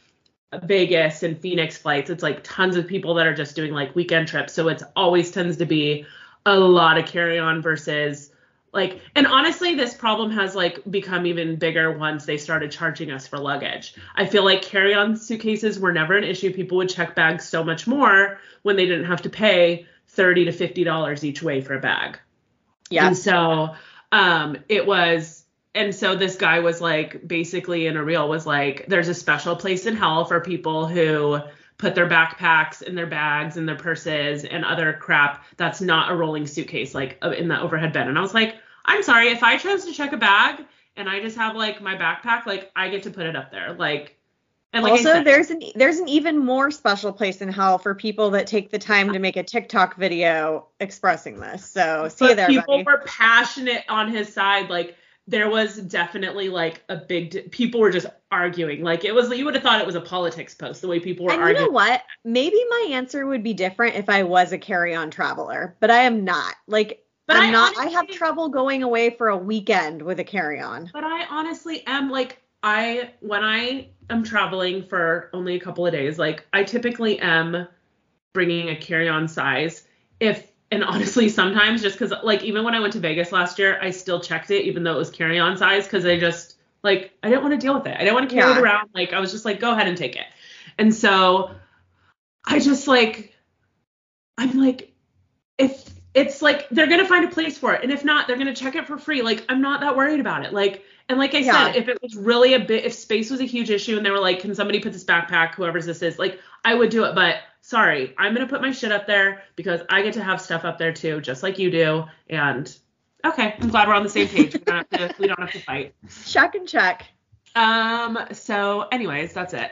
S1: Vegas and Phoenix flights, it's like tons of people that are just doing like weekend trips. So it's always tends to be a lot of carry on versus like and honestly this problem has like become even bigger once they started charging us for luggage i feel like carry-on suitcases were never an issue people would check bags so much more when they didn't have to pay 30 to 50 dollars each way for a bag
S2: Yeah.
S1: and so um it was and so this guy was like basically in a reel was like there's a special place in hell for people who put their backpacks in their bags and their purses and other crap that's not a rolling suitcase like uh, in the overhead bin and i was like i'm sorry if i chose to check a bag and i just have like my backpack like i get to put it up there like and like
S2: also,
S1: said,
S2: there's an there's an even more special place in hell for people that take the time to make a TikTok video expressing this. So see you there,
S1: people
S2: buddy.
S1: were passionate on his side like there was definitely like a big d- people were just arguing like it was you would have thought it was a politics post the way people were arguing.
S2: And you know what? Maybe my answer would be different if I was a carry-on traveler, but I am not. Like
S1: But
S2: I'm
S1: I
S2: not. I have trouble going away for a weekend with a carry-on.
S1: but i honestly am like i when i am traveling for only a couple of days like i typically am bringing a carry-on size if and honestly sometimes just because like even when i went to vegas last year i still checked it even though it was carry-on size because i just like i didn't want to deal with it i didn't want to carry
S2: Yeah.
S1: it around like i was just like go ahead and take it and so I just like I'm like if it's like they're gonna find a place for it, and if not, they're gonna check it for free. Like I'm not that worried about it. Like and like I
S2: Yeah.
S1: said, if it was really a bit, if space was a huge issue and they were like, can somebody put this backpack, whoever's this is, like I would do it. But sorry, I'm gonna put my shit up there because I get to have stuff up there too, just like you do. And okay, I'm glad we're on the same page. We don't have to, we don't have to fight.
S2: Check and check.
S1: Um. So, anyways, that's it.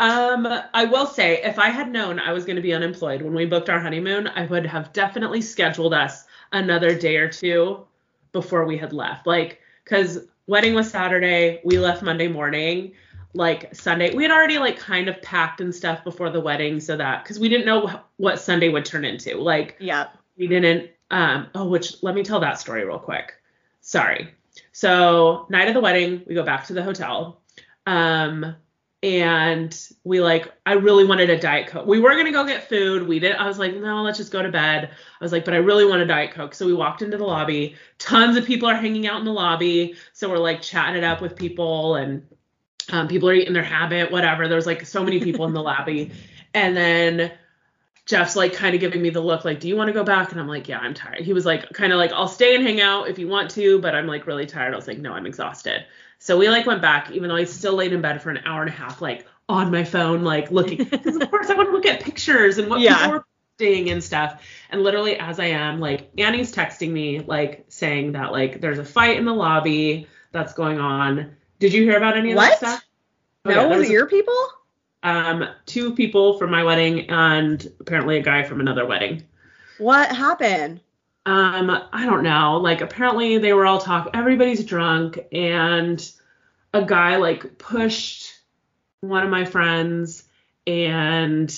S1: Um. I will say, if I had known I was going to be unemployed when we booked our honeymoon, I would have definitely scheduled us another day or two before we had left. Like, cause wedding was Saturday, we left Monday morning. Like Sunday, we had already like kind of packed and stuff before the wedding, so that because we didn't know wh- what Sunday would turn into. Like,
S2: Yep.
S1: we didn't um oh which let me tell that story real quick sorry so night of the wedding we go back to the hotel um and we like i really wanted a diet coke we were gonna go get food we didn't i was like no let's just go to bed i was like but i really want a diet coke so we walked into the lobby tons of people are hanging out in the lobby so we're like chatting it up with people and um, people are eating their habit whatever there's like so many people in the lobby and then Jeff's like kind of giving me the look like, do you want to go back? And I'm like, yeah, I'm tired. He was like, kind of like, I'll stay and hang out if you want to, but I'm like really tired. I was like, no, I'm exhausted. So we like went back, even though I still laid in bed for an hour and a half, like on my phone, like looking. Because of course I want to look at pictures and what
S2: Yeah.
S1: people were posting and stuff. And literally as I am, like Annie's texting me, like saying that like there's a fight in the lobby that's going on. Did you hear about any of
S2: What?
S1: that stuff? Oh,
S2: No,
S1: yeah, there
S2: was
S1: was
S2: it your people?
S1: um, two people from my wedding and apparently a guy from another wedding.
S2: What happened?
S1: Um, I don't know. Like apparently they were all talk. Everybody's drunk, and a guy like pushed one of my friends and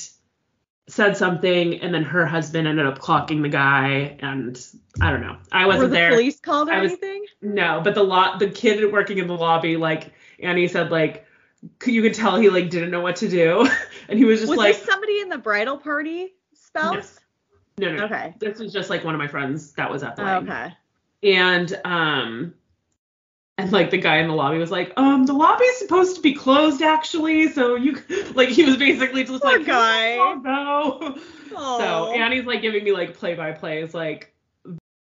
S1: said something, and then her husband ended up clocking the guy, and I don't know. I wasn't
S2: Were the
S1: there.
S2: police called or
S1: I was-
S2: anything?
S1: No, but the lot the kid working in the lobby, like Annie said, like you could tell he like didn't know what to do, and he was just
S2: Was
S1: like,
S2: somebody in the bridal party spouse?
S1: no, no, no.
S2: Okay.
S1: This was just like one of my friends that was at the wedding.
S2: Okay.
S1: and um and like the guy in the lobby was like um the lobby's supposed to be closed actually so you like he was basically just
S2: Poor
S1: like
S2: guy.
S1: oh no so
S2: Aw.
S1: annie's like giving me like play by plays like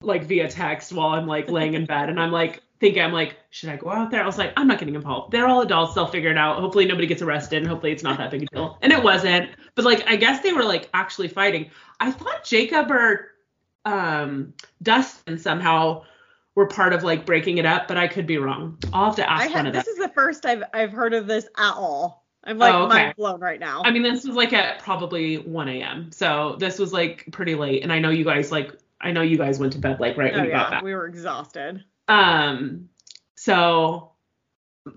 S1: like via text while i'm like laying in bed and i'm like thinking i'm like should i go out there i was like i'm not getting involved they're all adults they'll figure it out hopefully nobody gets arrested and hopefully it's not that big a deal and it wasn't but like i guess they were like actually fighting i thought jacob or um dustin somehow were part of like breaking it up but i could be wrong i'll have to ask
S2: I
S1: one
S2: have,
S1: of
S2: this is the first I've I've heard of this at all. I'm like
S1: Oh, okay.
S2: mind blown right now.
S1: I mean, this was like at probably 1 a.m. So this was like pretty late. And I know you guys like, I know you guys went to bed like right when
S2: oh
S1: you got back.
S2: we were exhausted.
S1: Um, so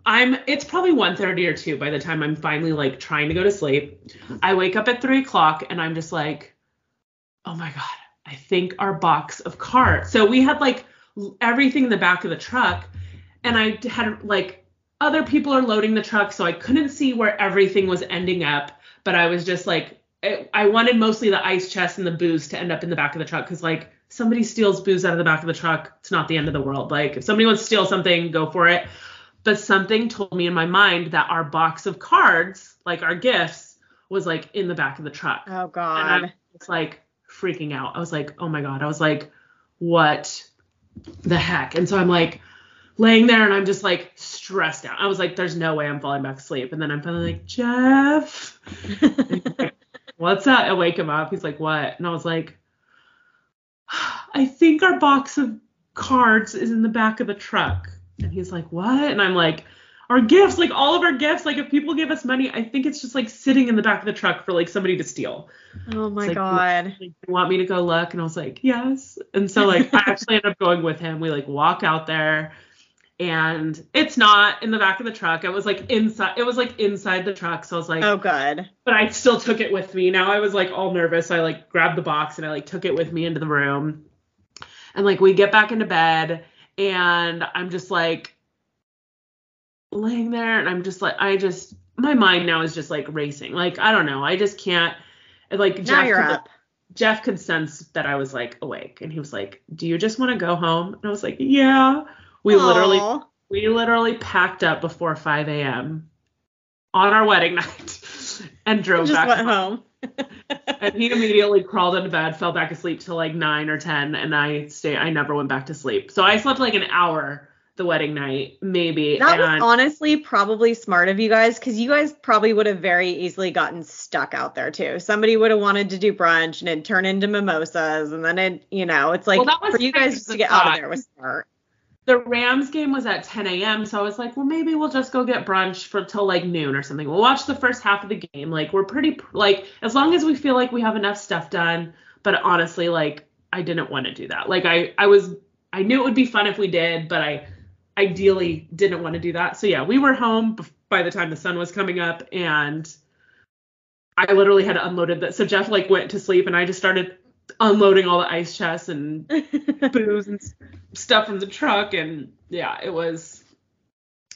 S1: I'm, it's probably 1.30 or 2 by the time I'm finally like trying to go to sleep. I wake up at 3 o'clock and I'm just like, oh my God, I think our box of cards. So we had like everything in the back of the truck and I had like other people are loading the truck, so I couldn't see where everything was ending up. But I was just like, I wanted mostly the ice chest and the booze to end up in the back of the truck because like somebody steals booze out of the back of the truck, it's not the end of the world. Like if somebody wants to steal something, go for it. But something told me in my mind that our box of cards, like our gifts, was like in the back of the truck.
S2: Oh
S1: And
S2: god.
S1: I'm just like freaking out. I was like, oh my God. I was like, what the heck? And so I'm like laying there and I'm just like stressed out. I was like, there's no way I'm falling back asleep. And then I'm finally like, Jeff, what's up? I wake him up. He's like, what? And I was like, I think our box of cards is in the back of the truck. And he's like, what? And I'm like, our gifts, like all of our gifts, like if people give us money, I think it's just like sitting in the back of the truck for like somebody to steal.
S2: oh my
S1: like,
S2: god.
S1: Like, you want me to go look? And I was like, yes. And so like I actually end up going with him. We like walk out there and it's not in the back of the truck. It was like inside it was like inside the truck. So I was like,
S2: Oh good.
S1: but I still took it with me. Now I was like all nervous. So I like grabbed the box and I like took it with me into the room. And like we get back into bed and I'm just like laying there and I'm just like I just my mind now is just like racing. Like I don't know. I just can't like
S2: Now
S1: Jeff
S2: you're
S1: could,
S2: up.
S1: Jeff could sense that I was like awake and he was like, "Do you just want to go home?" And I was like, "Yeah." We literally we literally packed up before 5 a.m. on our wedding night and drove
S2: just
S1: back
S2: went
S1: home. and he immediately crawled into bed, fell back asleep till like nine or ten, and I stay. I never went back to sleep. So I slept like an hour the wedding night, maybe.
S2: That
S1: and
S2: was honestly probably smart of you guys because you guys probably would have very easily gotten stuck out there too. Somebody would have wanted to do brunch and it turned into mimosas, and then it, you know, it's like
S1: Well, that was
S2: for you guys just to get out of there was smart.
S1: The Rams game was at 10 a.m. So I was like, well, maybe we'll just go get brunch for till like noon or something. We'll watch the first half of the game. Like we're pretty like as long as we feel like we have enough stuff done. But honestly, like I didn't want to do that. Like I I was I knew it would be fun if we did, but I ideally didn't want to do that. So yeah, we were home by the time the sun was coming up and I literally had unloaded that. So Jeff like went to sleep and I just started unloading all the ice chests and booze and stuff from the truck and yeah it was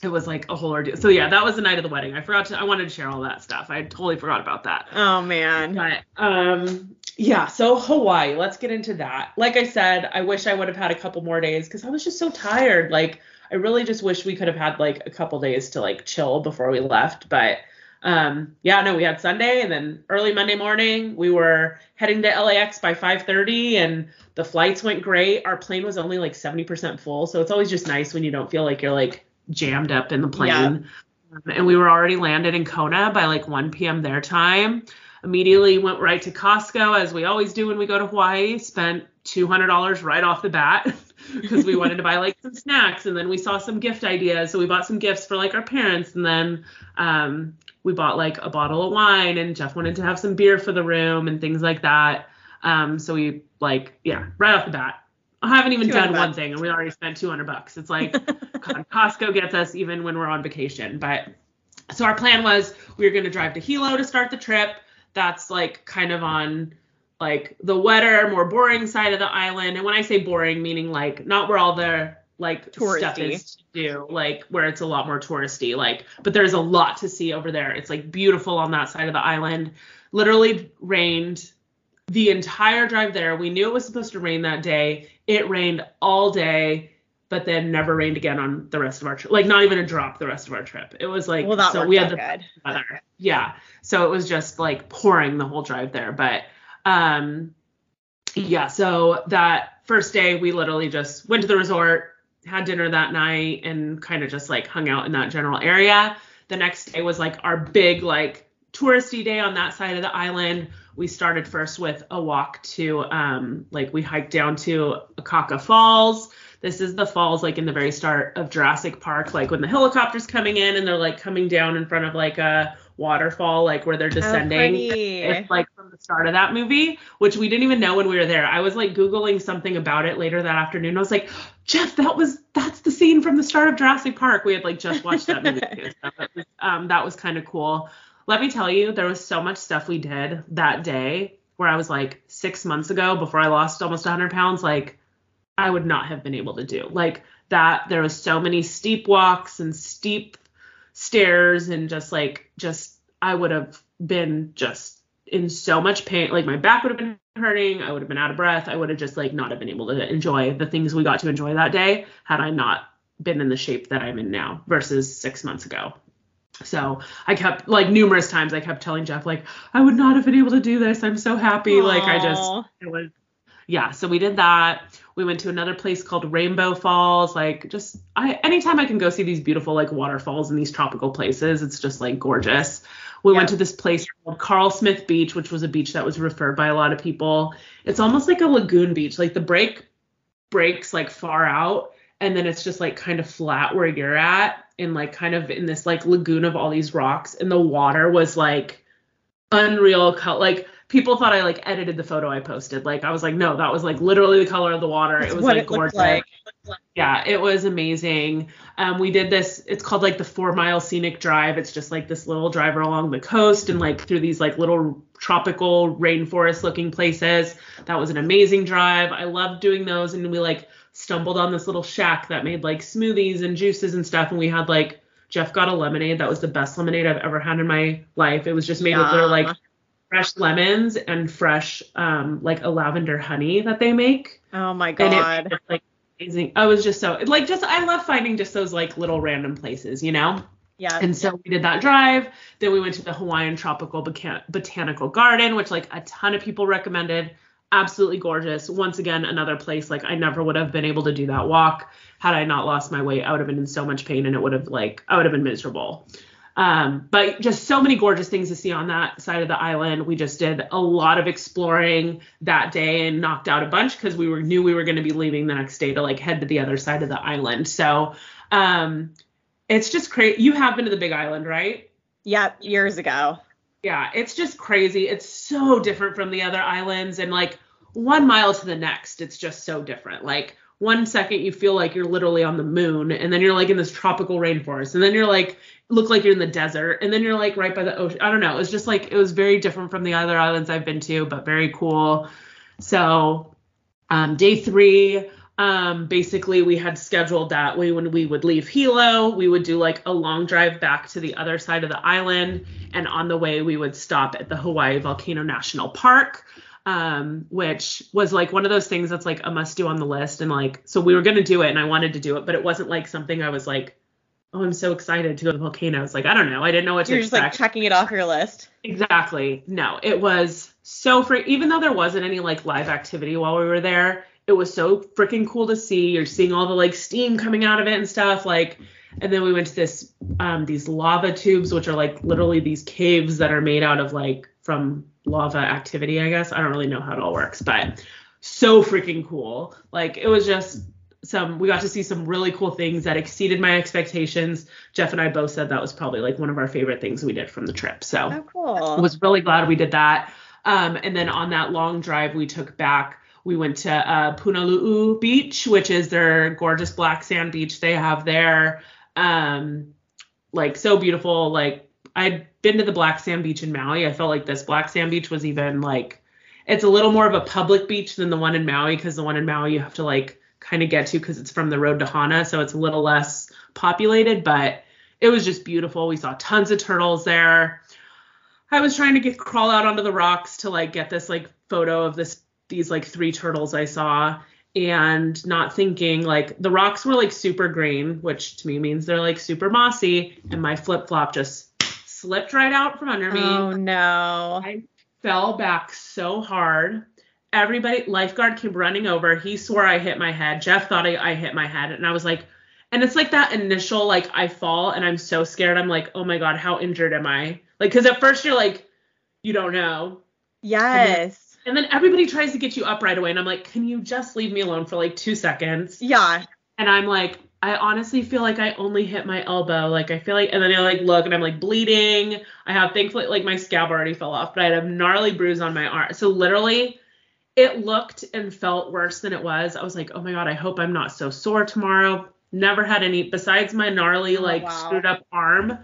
S1: it was like a whole ordeal. So yeah that was the night of the wedding. I forgot to i wanted to share all that stuff. I totally forgot about that.
S2: Oh man.
S1: but um yeah so hawaii let's get into that. Like i said i wish i would have had a couple more days because i was just so tired. Like i really just wish we could have had like a couple days to like chill before we left but um yeah no we had sunday and then early monday morning we were heading to lax by 5.30 and the flights went great. Our plane was only like 70% full so it's always just nice when you don't feel like you're like jammed up in the plane.
S2: Yeah.
S1: Um, and we were already landed in kona by like 1 p.m their time. Immediately went right to costco as we always do when we go to hawaii spent $200 right off the bat because we wanted to buy like some snacks and then we saw some gift ideas so we bought some gifts for like our parents and then um, we bought like a bottle of wine and jeff wanted to have some beer for the room and things like that. Um, so we like yeah right off the bat. I haven't even
S2: 200
S1: done one thing and we already spent 200 bucks. It's like God, costco gets us even when we're on vacation. But so our plan was we were going to drive to hilo to start the trip. That's like kind of on like the wetter more boring side of the island. And when i say boring meaning like not where all the like stuff
S2: Touristy.
S1: is to do like where it's a lot more touristy like but there's a lot to see over there it's like beautiful on that side of the island literally rained the entire drive there we knew it was supposed to rain that day it rained all day but then never rained again on the rest of our trip like not even a drop the rest of our trip it was like
S2: well, that
S1: so we had the
S2: good.
S1: weather. Yeah. So it was just like pouring the whole drive there. But um yeah, so that first day we literally just went to the resort, had dinner that night and kind of just like hung out in that general area. The next day was like our big like touristy day on that side of the island. We started first with a walk to um like we hiked down to Akaka Falls. This is the falls like in the very start of Jurassic Park, like when the helicopter's coming in and they're like coming down in front of like a waterfall, like where they're descending.
S2: Oh,
S1: it's like the start of that movie, which we didn't even know when we were there. I was like Googling something about it later that afternoon. I was like, Jeff, that was that's the scene from the start of Jurassic Park. We had like just watched that movie too. So that was, um, that was kind of cool. Let me tell you, there was so much stuff we did that day where I was like six months ago before I lost almost 100 pounds, like I would not have been able to do. Like that, there was so many steep walks and steep stairs and just like just I would have been just in so much pain. Like my back would have been hurting. I would have been out of breath. I would have just like not have been able to enjoy the things we got to enjoy that day had I not been in the shape that I'm in now versus six months ago. So I kept like numerous times I kept telling Jeff like I would not have been able to do this. I'm so happy. Like I just it was yeah so we did that we went to another place called rainbow falls like just i anytime i can go see these beautiful like waterfalls in these tropical places it's just like gorgeous we went to this place called Carlsmith beach which was a beach that was referred by a lot of people. It's almost like a lagoon beach. Like the break breaks like far out and then it's just like kind of flat where you're at and like kind of in this like lagoon of all these rocks and the water was like unreal. Color like people thought i like edited the photo i posted. Like i was like no that was like literally the color of the water.
S2: That's
S1: it was like
S2: it
S1: gorgeous.
S2: like.
S1: yeah it was amazing. Um we did this it's called like the four mile scenic drive. It's just like this little drive along the coast and like through these like little tropical rainforest looking places. That was an amazing drive. I loved doing those. And we like stumbled on this little shack that made like smoothies and juices and stuff. And we had like jeff got a lemonade. That was the best lemonade i've ever had in my life. It was just made with their like. Fresh lemons and fresh um like a lavender honey that they make
S2: Oh my god.
S1: it like amazing. I was just so like just I love finding just those like little random places, you know.
S2: Yeah.
S1: And so we did that drive. Then we went to the Hawaiian Tropical Bocan- Botanical Garden, which like a ton of people recommended. Absolutely gorgeous. Once again, another place like I never would have been able to do that walk had I not lost my weight. I would have been in so much pain and it would have like I would have been miserable. Um, but just so many gorgeous things to see on that side of the island. We just did a lot of exploring that day and knocked out a bunch because we were knew we were going to be leaving the next day to like head to the other side of the island. So um, it's just crazy. You have been to the Big Island, right?
S2: Yep, years ago.
S1: Yeah, it's just crazy. It's so different from the other islands, and like one mile to the next, it's just so different. Like one second you feel like you're literally on the moon, and then you're like in this tropical rainforest, and then you're like look like you're in the desert, and then you're like right by the ocean. I don't know. It was just like it was very different from the other islands I've been to, but very cool. So, um, day three, um, basically we had scheduled that way when we would leave Hilo, we would do like a long drive back to the other side of the island, and on the way we would stop at the Hawaii Volcano National Park. Um, which was like one of those things that's like a must do on the list. And like, so we were going to do it and I wanted to do it, but it wasn't like something I was like, oh, I'm so excited to go to the volcano. It's like, I don't know. I didn't know what to
S2: You're just
S1: expect.
S2: like checking it off your list.
S1: Exactly. No, it was so free. Even though there wasn't any like live activity while we were there, it was so freaking cool to see. You're seeing all the like steam coming out of it and stuff. Like, and then we went to this um these lava tubes, which are like literally these caves that are made out of like from lava activity. I guess I don't really know how it all works, but so freaking cool. Like it was just some we got to see some really cool things that exceeded my expectations. Jeff and I both said that was probably like one of our favorite things we did from the trip. So
S2: Oh, cool.
S1: was really glad we did that. Um, and then on that long drive we took back, we went to uh, Punalu'u Beach, which is their gorgeous black sand beach they have there. Um, like so beautiful. Like I'd been to the black sand beach in Maui. I felt like this black sand beach was even like it's a little more of a public beach than the one in Maui because the one in Maui you have to like kind of get to because it's from the road to Hana, so it's a little less populated, but it was just beautiful. We saw tons of turtles there. I was trying to get crawl out onto the rocks to like get this like photo of this these like three turtles I saw and not thinking like the rocks were like super green, which to me means they're like super mossy, and my flip flop just slipped right out from under me.
S2: Oh no.
S1: I fell back so hard. Everybody, lifeguard came running over. He swore I hit my head. Jeff thought I, I hit my head. And I was like, and it's like that initial, like, I fall and I'm so scared. I'm like, oh my God, how injured am I? Like, because at first you're like, you don't know.
S2: Yes.
S1: And then everybody tries to get you up right away. And I'm like, can you just leave me alone for like two seconds?
S2: Yeah.
S1: And I'm like, I honestly feel like I only hit my elbow. Like I feel like, and then I like look and I'm like bleeding. I have thankfully like my scalp already fell off, but I had a gnarly bruise on my arm. So literally, it looked and felt worse than it was. I was like, oh my god, I hope I'm not so sore tomorrow. Never had any besides my gnarly
S2: Oh,
S1: like
S2: wow.
S1: screwed up arm.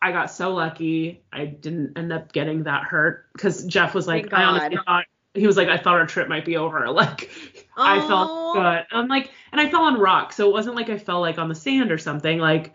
S1: I got so lucky. I didn't end up getting that hurt because Jeff was like, I honestly thought he was like, I thought our trip might be over. Like I felt good. I'm like, and I fell on rock, so it wasn't like I fell like on the sand or something. Like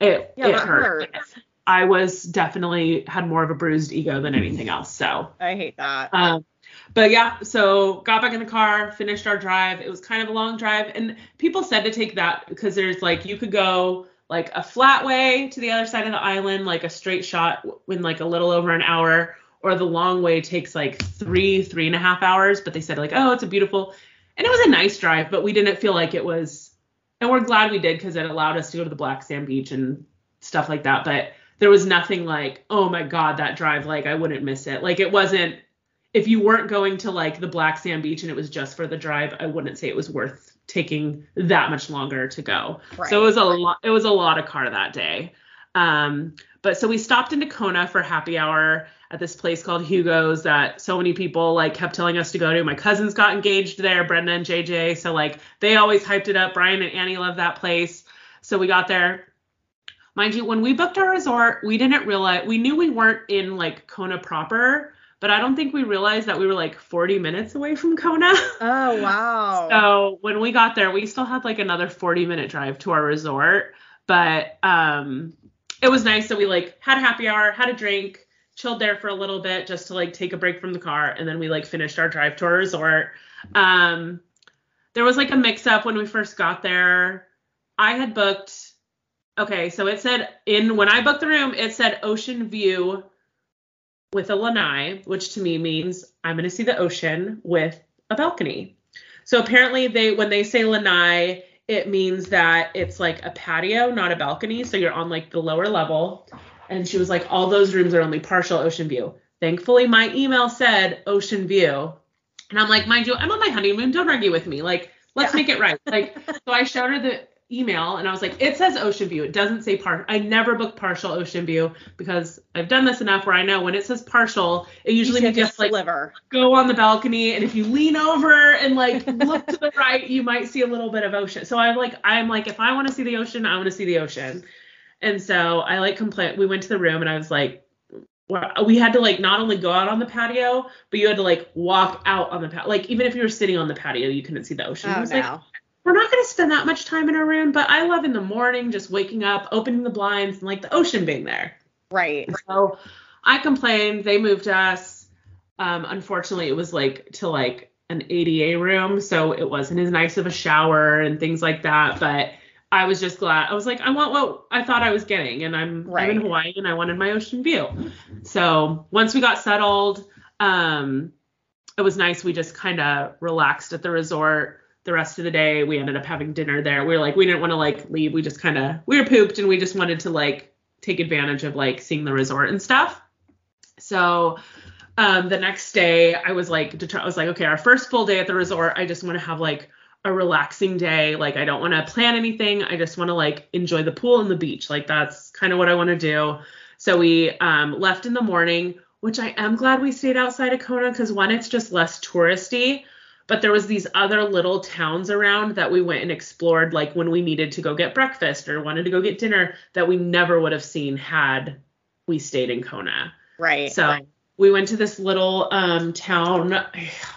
S1: it,
S2: Yeah,
S1: it hurt.
S2: hurts.
S1: I was definitely had more of a bruised ego than anything else. So,
S2: I hate that.
S1: um, but yeah, so got back in the car, finished our drive. It was kind of a long drive, and people said to take that because there's like you could go like a flat way to the other side of the island, like a straight shot in like a little over an hour, or the long way takes like three, three and a half hours. But they said like, oh, it's a beautiful, and it was a nice drive, but we didn't feel like it was, and we're glad we did because it allowed us to go to the Black Sand Beach and stuff like that. But there was nothing like, oh my god, that drive, like I wouldn't miss it. Like it wasn't. If you weren't going to like the Black Sand Beach and it was just for the drive, I wouldn't say it was worth taking that much longer to go.
S2: Right.
S1: So it was a lot. It was a lot of car that day. Um, but so we stopped into Kona for happy hour at this place called Hugo's that so many people like kept telling us to go to. My cousins got engaged there, Brenda and JJ. So like they always hyped it up. Brian and Annie love that place. So we got there. Mind you, when we booked our resort, we didn't realize we knew we weren't in like Kona proper, but I don't think we realized that we were like 40 minutes away from Kona.
S2: oh wow.
S1: So when we got there, we still had like another 40 minute drive to our resort, but um, it was nice. So we like had a happy hour, had a drink, chilled there for a little bit just to like take a break from the car, and then we like finished our drive to our resort. Um, there was like a mix up when we first got there. I had booked Okay, so it said in when I booked the room, it said ocean view with a lanai, which to me means I'm going to see the ocean with a balcony. So apparently they when they say lanai, it means that it's like a patio, not a balcony. So you're on like the lower level. And she was like, all those rooms are only partial ocean view. Thankfully, my email said ocean view. And I'm like, mind you, I'm on my honeymoon. Don't argue with me. Like, let's yeah. make it right. Like, so I showed her the email and I was like, it says ocean view. It doesn't say part. I never book partial ocean view because I've done this enough where I know when it says partial, it usually means just like go on the balcony and if you lean over and like look to the right, you might see a little bit of ocean. So I'm like, I'm like, if I want to see the ocean, I want to see the ocean. And so I like complain. We went to the room and I was like, we had to like not only go out on the patio, but you had to like walk out on the patio. Like even if you were sitting on the patio, you couldn't see the ocean.
S2: Oh,
S1: I was
S2: no.
S1: like, we're not going to spend that much time in our room, but I love in the morning just waking up, opening the blinds, and like the ocean being there.
S2: Right.
S1: So I complained. They moved us. Um, unfortunately, it was like to like an ADA room, so it wasn't as nice of a shower and things like that. But I was just glad. I was like, I want what I thought I was getting, and I'm, right. I'm in Hawaii and I wanted my ocean view. So once we got settled, um, it was nice. We just kind of relaxed at the resort the rest of the day. We ended up having dinner there. We were like, we didn't want to like leave. We just kind of we were pooped and we just wanted to like take advantage of like seeing the resort and stuff. So um, the next day I was like, I was like, okay, our first full day at the resort. I just want to have like a relaxing day. Like I don't want to plan anything. I just want to like enjoy the pool and the beach. Like that's kind of what I want to do. So we um, left in the morning, which I am glad we stayed outside of Kona because one, it's just less touristy but there was these other little towns around that we went and explored like when we needed to go get breakfast or wanted to go get dinner that we never would have seen had we stayed in Kona.
S2: Right.
S1: So
S2: right.
S1: we went to this little um, town,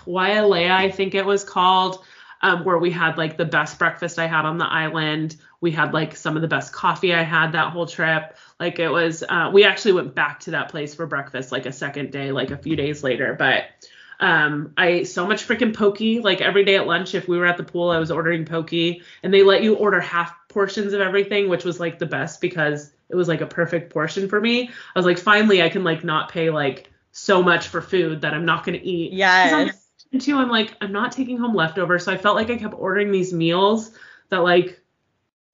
S1: Wailea, I think it was called, um, where we had like the best breakfast I had on the island. We had like some of the best coffee I had that whole trip. Like it was, uh, we actually went back to that place for breakfast like a second day, like a few days later. But um, I ate so much freaking poke. Like every day at lunch, if we were at the pool, I was ordering poke, and they let you order half portions of everything, which was like the best because it was like a perfect portion for me. I was like, finally, I can like not pay like so much for food that I'm not gonna eat.
S2: Yes.
S1: And two, I'm like, I'm not taking home leftovers, so I felt like I kept ordering these meals that like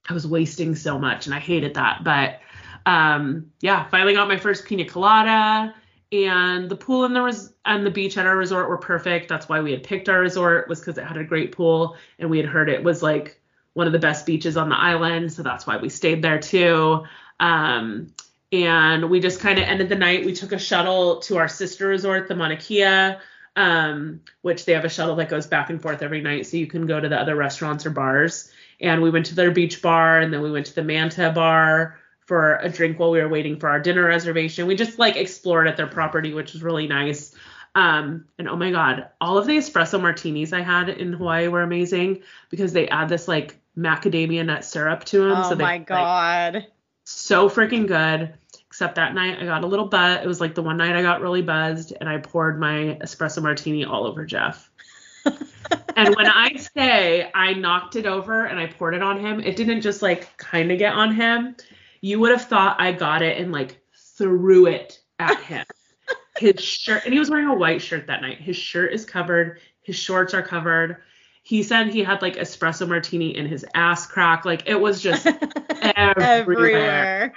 S1: I was wasting so much, and I hated that. But um, yeah, finally got my first pina colada and the pool and the res- and the beach at our resort were perfect. That's why we had picked our resort was because it had a great pool and we had heard it was like one of the best beaches on the island, so that's why we stayed there too. Um, and we just kind of ended the night. We took a shuttle to our sister resort, the Mauna Kea, um, which they have a shuttle that goes back and forth every night, so you can go to the other restaurants or bars. And we went to their beach bar, and then we went to the Manta bar for a drink while we were waiting for our dinner reservation. We just like explored at their property, which was really nice. Um, and oh my god, all of the espresso martinis I had in Hawaii were amazing because they add this like macadamia nut syrup to them.
S2: Oh
S1: so they,
S2: my god. Like,
S1: so freaking good. Except that night I got a little butt. It was like the one night I got really buzzed and I poured my espresso martini all over Jeff. and when I say I knocked it over and I poured it on him, it didn't just like kind of get on him you would have thought I got it and like threw it at him. his shirt, and he was wearing a white shirt that night. His shirt is covered, his shorts are covered. He said he had like espresso martini in his ass crack. Like it was just everywhere. everywhere.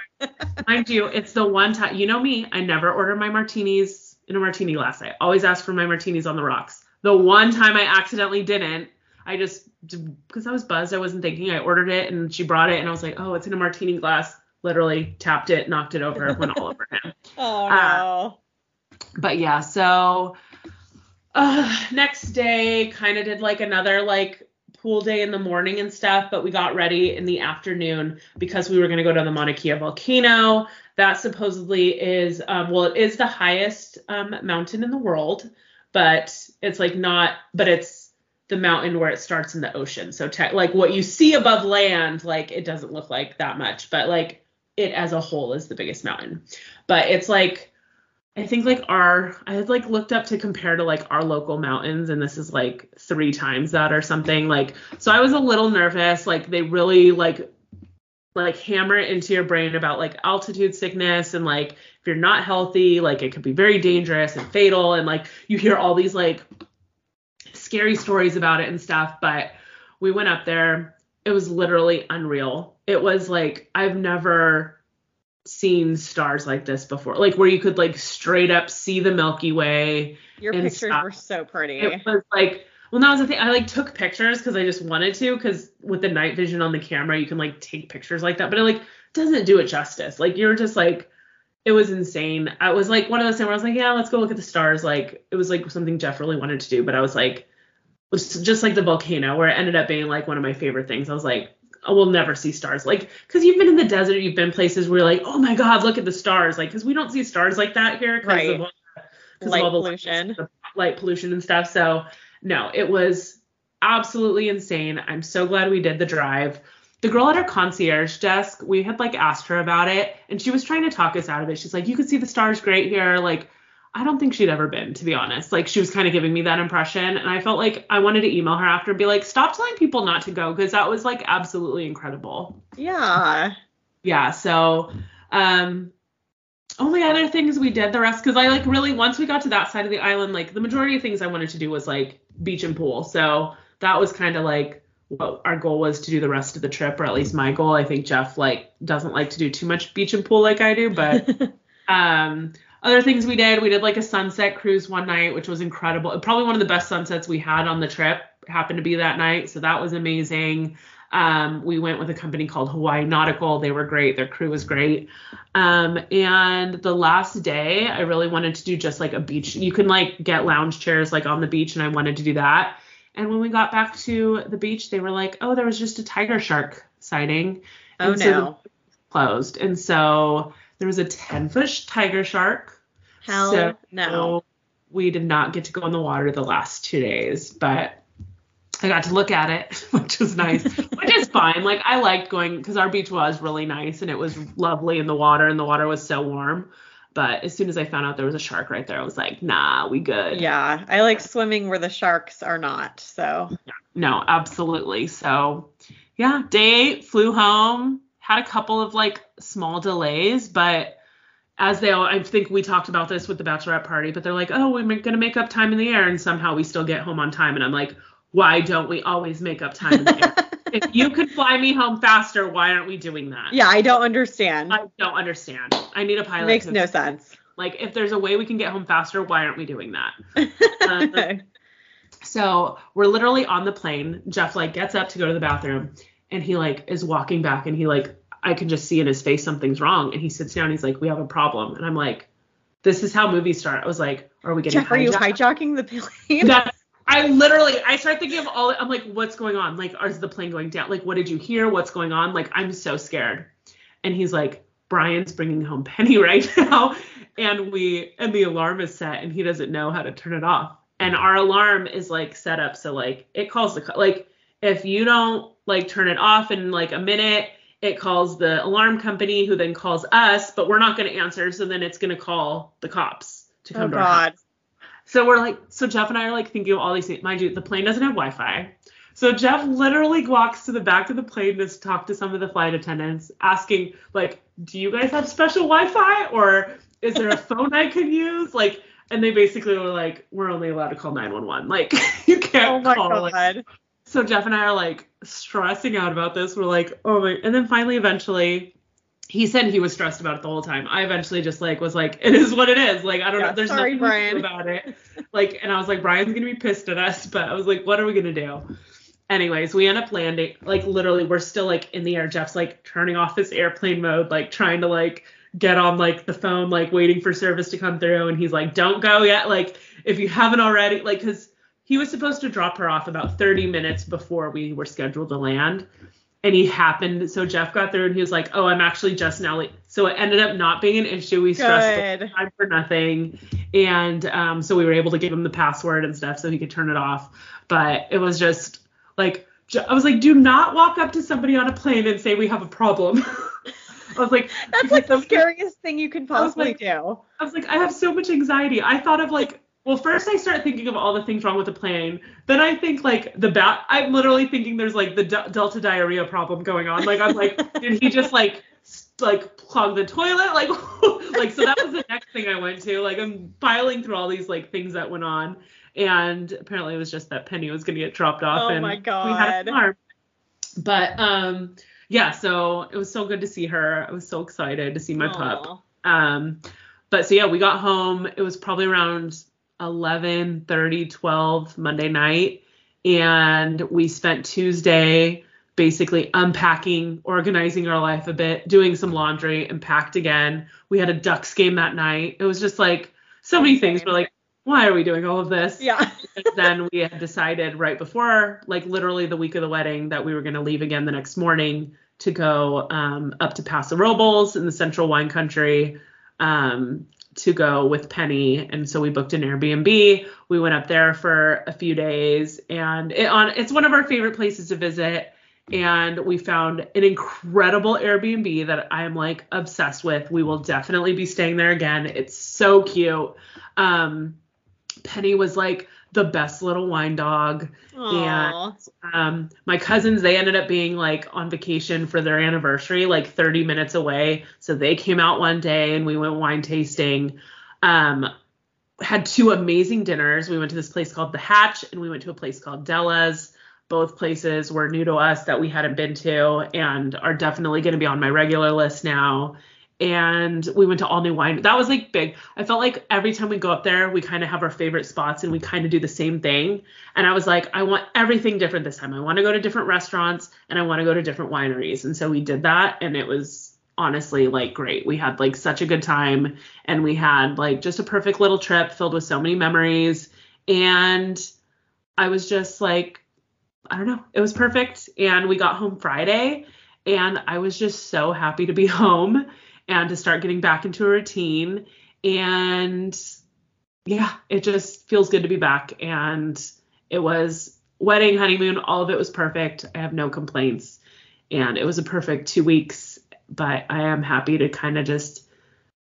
S1: Mind you, it's the one time, you know me, I never order my martinis in a martini glass. I always ask for my martinis on the rocks. The one time I accidentally didn't, I just, because I was buzzed, I wasn't thinking. I ordered it and she brought it and I was like, oh, it's in a martini glass literally tapped it, knocked it over, went all over him.
S2: Oh no.
S1: Uh, but yeah, so uh, next day kind of did like another like pool day in the morning and stuff, but we got ready in the afternoon because we were going to go to the Mauna Kea volcano. That supposedly is, um, well, it is the highest um, mountain in the world, but it's like not, but it's the mountain where it starts in the ocean. So, te- like what you see above land, like it doesn't look like that much, but like it as a whole is the biggest mountain. But it's like I think like our I had like looked up to compare to like our local mountains and this is like three times that or something. Like so I was a little nervous. Like they really like like hammer it into your brain about like altitude sickness and like if you're not healthy, like it could be very dangerous and fatal and like you hear all these like scary stories about it and stuff, but we went up there. It was literally unreal. It was like I've never seen stars like this before. Like where you could like straight up see the Milky Way.
S2: Your pictures were so pretty.
S1: It was like well, that was the thing. I like took pictures because I just wanted to. Because with the night vision on the camera, you can like take pictures like that. But it like doesn't do it justice. Like you're just like, it was insane. I was like one of those things where I was like, yeah, let's go look at the stars. Like it was like something Jeff really wanted to do. But I was like, it was just like the volcano, where it ended up being like one of my favorite things. I was like, oh, we'll never see stars. Like, because you've been in the desert, you've been places where you're like, oh my god, look at the stars. Like, because we don't see stars like that here because
S2: Right.
S1: of, all-
S2: Light
S1: all the
S2: pollution.
S1: the light pollution and stuff. So no, it was absolutely insane. I'm so glad we did the drive. The girl at our concierge desk, we had like asked her about it and she was trying to talk us out of it. She's like, you can see the stars great here. Like, I don't think she'd ever been, to be honest. Like, she was kind of giving me that impression. And I felt like I wanted to email her after and be like, stop telling people not to go because that was like absolutely incredible
S2: Yeah.
S1: yeah so um only other things we did the rest because i like really once we got to that side of the island like the majority of things i wanted to do was like beach and pool so that was kind of like what our goal was to do the rest of the trip or at least my goal i think jeff like doesn't like to do too much beach and pool like i do but um other things we did we did like a sunset cruise one night which was incredible. Probably one of the best sunsets we had on the trip happened to be that night so that was amazing. Um, we went with a company called hawaii nautical. They were great. Their crew was great. Um, and the last day i really wanted to do just like a beach. You can like get lounge chairs like on the beach and i wanted to do that. And when we got back to the beach they were like oh there was just a tiger shark sighting.
S2: Oh
S1: And so
S2: no.
S1: closed. And so there was a 10 foot tiger shark.
S2: Hell
S1: so
S2: no.
S1: We did not get to go in the water the last two days, but I got to look at it, which was nice, which is fine. Like I liked going because our beach was really nice and it was lovely in the water and the water was so warm. But as soon as I found out there was a shark right there, I was like, nah, we good.
S2: Yeah. I like swimming where the sharks are not. So
S1: No, absolutely. So, yeah, day eight, flew home, had a couple of like small delays, but as they all, I think we talked about this with the bachelorette party, but they're like, oh, we're going to make up time in the air, and somehow we still get home on time. And I'm like, why don't we always make up time in the air? if you could fly me home faster, why aren't we doing that?
S2: yeah, I don't understand.
S1: I don't understand. I need a pilot.
S2: It
S1: makes
S2: no sense.
S1: Like, if there's a way we can get home faster, why aren't we doing that? Uh, So we're literally on the plane. Jeff like gets up to go to the bathroom and he like is walking back and he like I can just see in his face something's wrong and he sits down. He's like, we have a problem. And I'm like, this is how movies start. I was like, are we getting
S2: Jeff, are you hijacking the plane?
S1: I literally I start thinking of all I'm like, what's going on? Like, is the plane going down? Like, what did you hear? What's going on? Like, I'm so scared. And he's like, Brian's bringing home Penny right now. And we and the alarm is set and he doesn't know how to turn it off. And our alarm is like set up so like it calls the like if you don't like turn it off in like a minute, it calls the alarm company who then calls us, but we're not going to answer. So then it's going to call the cops to come
S2: oh
S1: to our house.
S2: God.
S1: So we're like, so Jeff and I are like thinking of all these things. Mind you, the plane doesn't have Wi-Fi. So Jeff literally walks to the back of the plane to talk to some of the flight attendants, asking like, "Do you guys have special Wi-Fi, or is there a phone I could use?" Like, and they basically were like, "We're only allowed to call 911. Like, you
S2: Oh
S1: can't
S2: my
S1: call." like-. So Jeff and I are like stressing out about this. We're like, oh my. And then finally, eventually, he said he was stressed about it the whole time. I eventually just like was like, it is what it is. Like I don't
S2: Yeah,
S1: know. There's
S2: sorry,
S1: nothing
S2: Brian.
S1: about it. Like, and I was like, Brian's gonna be pissed at us, but I was like, what are we gonna do? Anyways, we end up landing. Like literally, we're still like in the air. Jeff's like turning off his airplane mode, like trying to like get on like the phone, like waiting for service to come through. And he's like, don't go yet. Like if you haven't already, like because he was supposed to drop her off about 30 minutes before we were scheduled to land. And he happened so jeff got there and he was like oh i'm actually just now late. So it ended up not being an issue. We stressed time for nothing. And um, so we were able to give him the password and stuff so he could turn it off. But it was just like i was like do not walk up to somebody on a plane and say we have a problem. I was like
S2: That's like the scariest thing you can
S1: I
S2: possibly
S1: like-
S2: do.
S1: I was like, I have so much anxiety. I thought of like well, first I start thinking of all the things wrong with the plane. Then I think like the bat. I'm literally thinking there's like the d- delta diarrhea problem going on. Like I'm like, did he just like like clog the toilet? Like like so that was the next thing I went to. Like I'm filing through all these like things that went on, and apparently it was just that Penny was gonna get dropped off.
S2: Oh
S1: and
S2: my
S1: We had a
S2: God.
S1: farm. But um yeah, so it was so good to see her. I was so excited to see my pup.
S2: Aw.
S1: Um, but so yeah, we got home. It was probably around 11, 30, 12 Monday night. And we spent Tuesday basically unpacking, organizing our life a bit, doing some laundry, and packed again. We had a Ducks game that night. It was just like so many things. We're like, why are we doing all of this?
S2: Yeah.
S1: Then we had decided right before, like literally the week of the wedding, that we were going to leave again the next morning to go um, up to Paso Robles in the central wine country um, to go with Penny. And so we booked an Airbnb. We went up there for a few days, and it, on it's one of our favorite places to visit. And we found an incredible Airbnb that I'm like obsessed with. We will definitely be staying there again. It's so cute. Um, Penny was like the best little wine dog.
S2: Aw.
S1: Um, my cousins, they ended up being like on vacation for their anniversary, like 30 minutes away. So they came out one day and we went wine tasting. Um, had two amazing dinners. We went to this place called The Hatch and we went to a place called Della's. Both places were new to us that we hadn't been to and are definitely going to be on my regular list now. And we went to all new wine. That was like big. I felt like every time we go up there, we kind of have our favorite spots and we kind of do the same thing. And I was like, I want everything different this time. I want to go to different restaurants and I want to go to different wineries. And so we did that and it was honestly like great. We had like such a good time and we had like just a perfect little trip filled with so many memories. And I was just like, I don't know, it was perfect. And we got home Friday and I was just so happy to be home and to start getting back into a routine. And yeah, it just feels good to be back. And it was wedding, honeymoon, all of it was perfect. I have no complaints. And it was a perfect two weeks. But I am happy to kind of just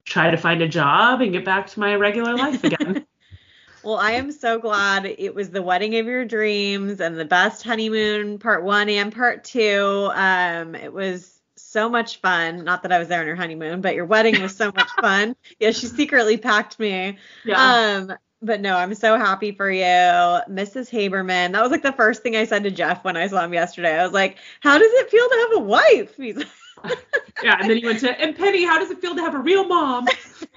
S1: try to find a job and get back to my regular life again.
S2: Well, I am so glad it was the wedding of your dreams and the best honeymoon part one and part two. Um, it was so much fun. Not that I was there on your honeymoon, but your wedding was so much fun. Yeah, she secretly packed me.
S1: yeah.
S2: Um, but no, I'm so happy for you, Mrs. Haberman. That was like the first thing I said to Jeff when I saw him yesterday. I was like, "How does it feel to have a wife?" He's
S1: yeah. And then he went to, and Penny, how does it feel to have a real mom?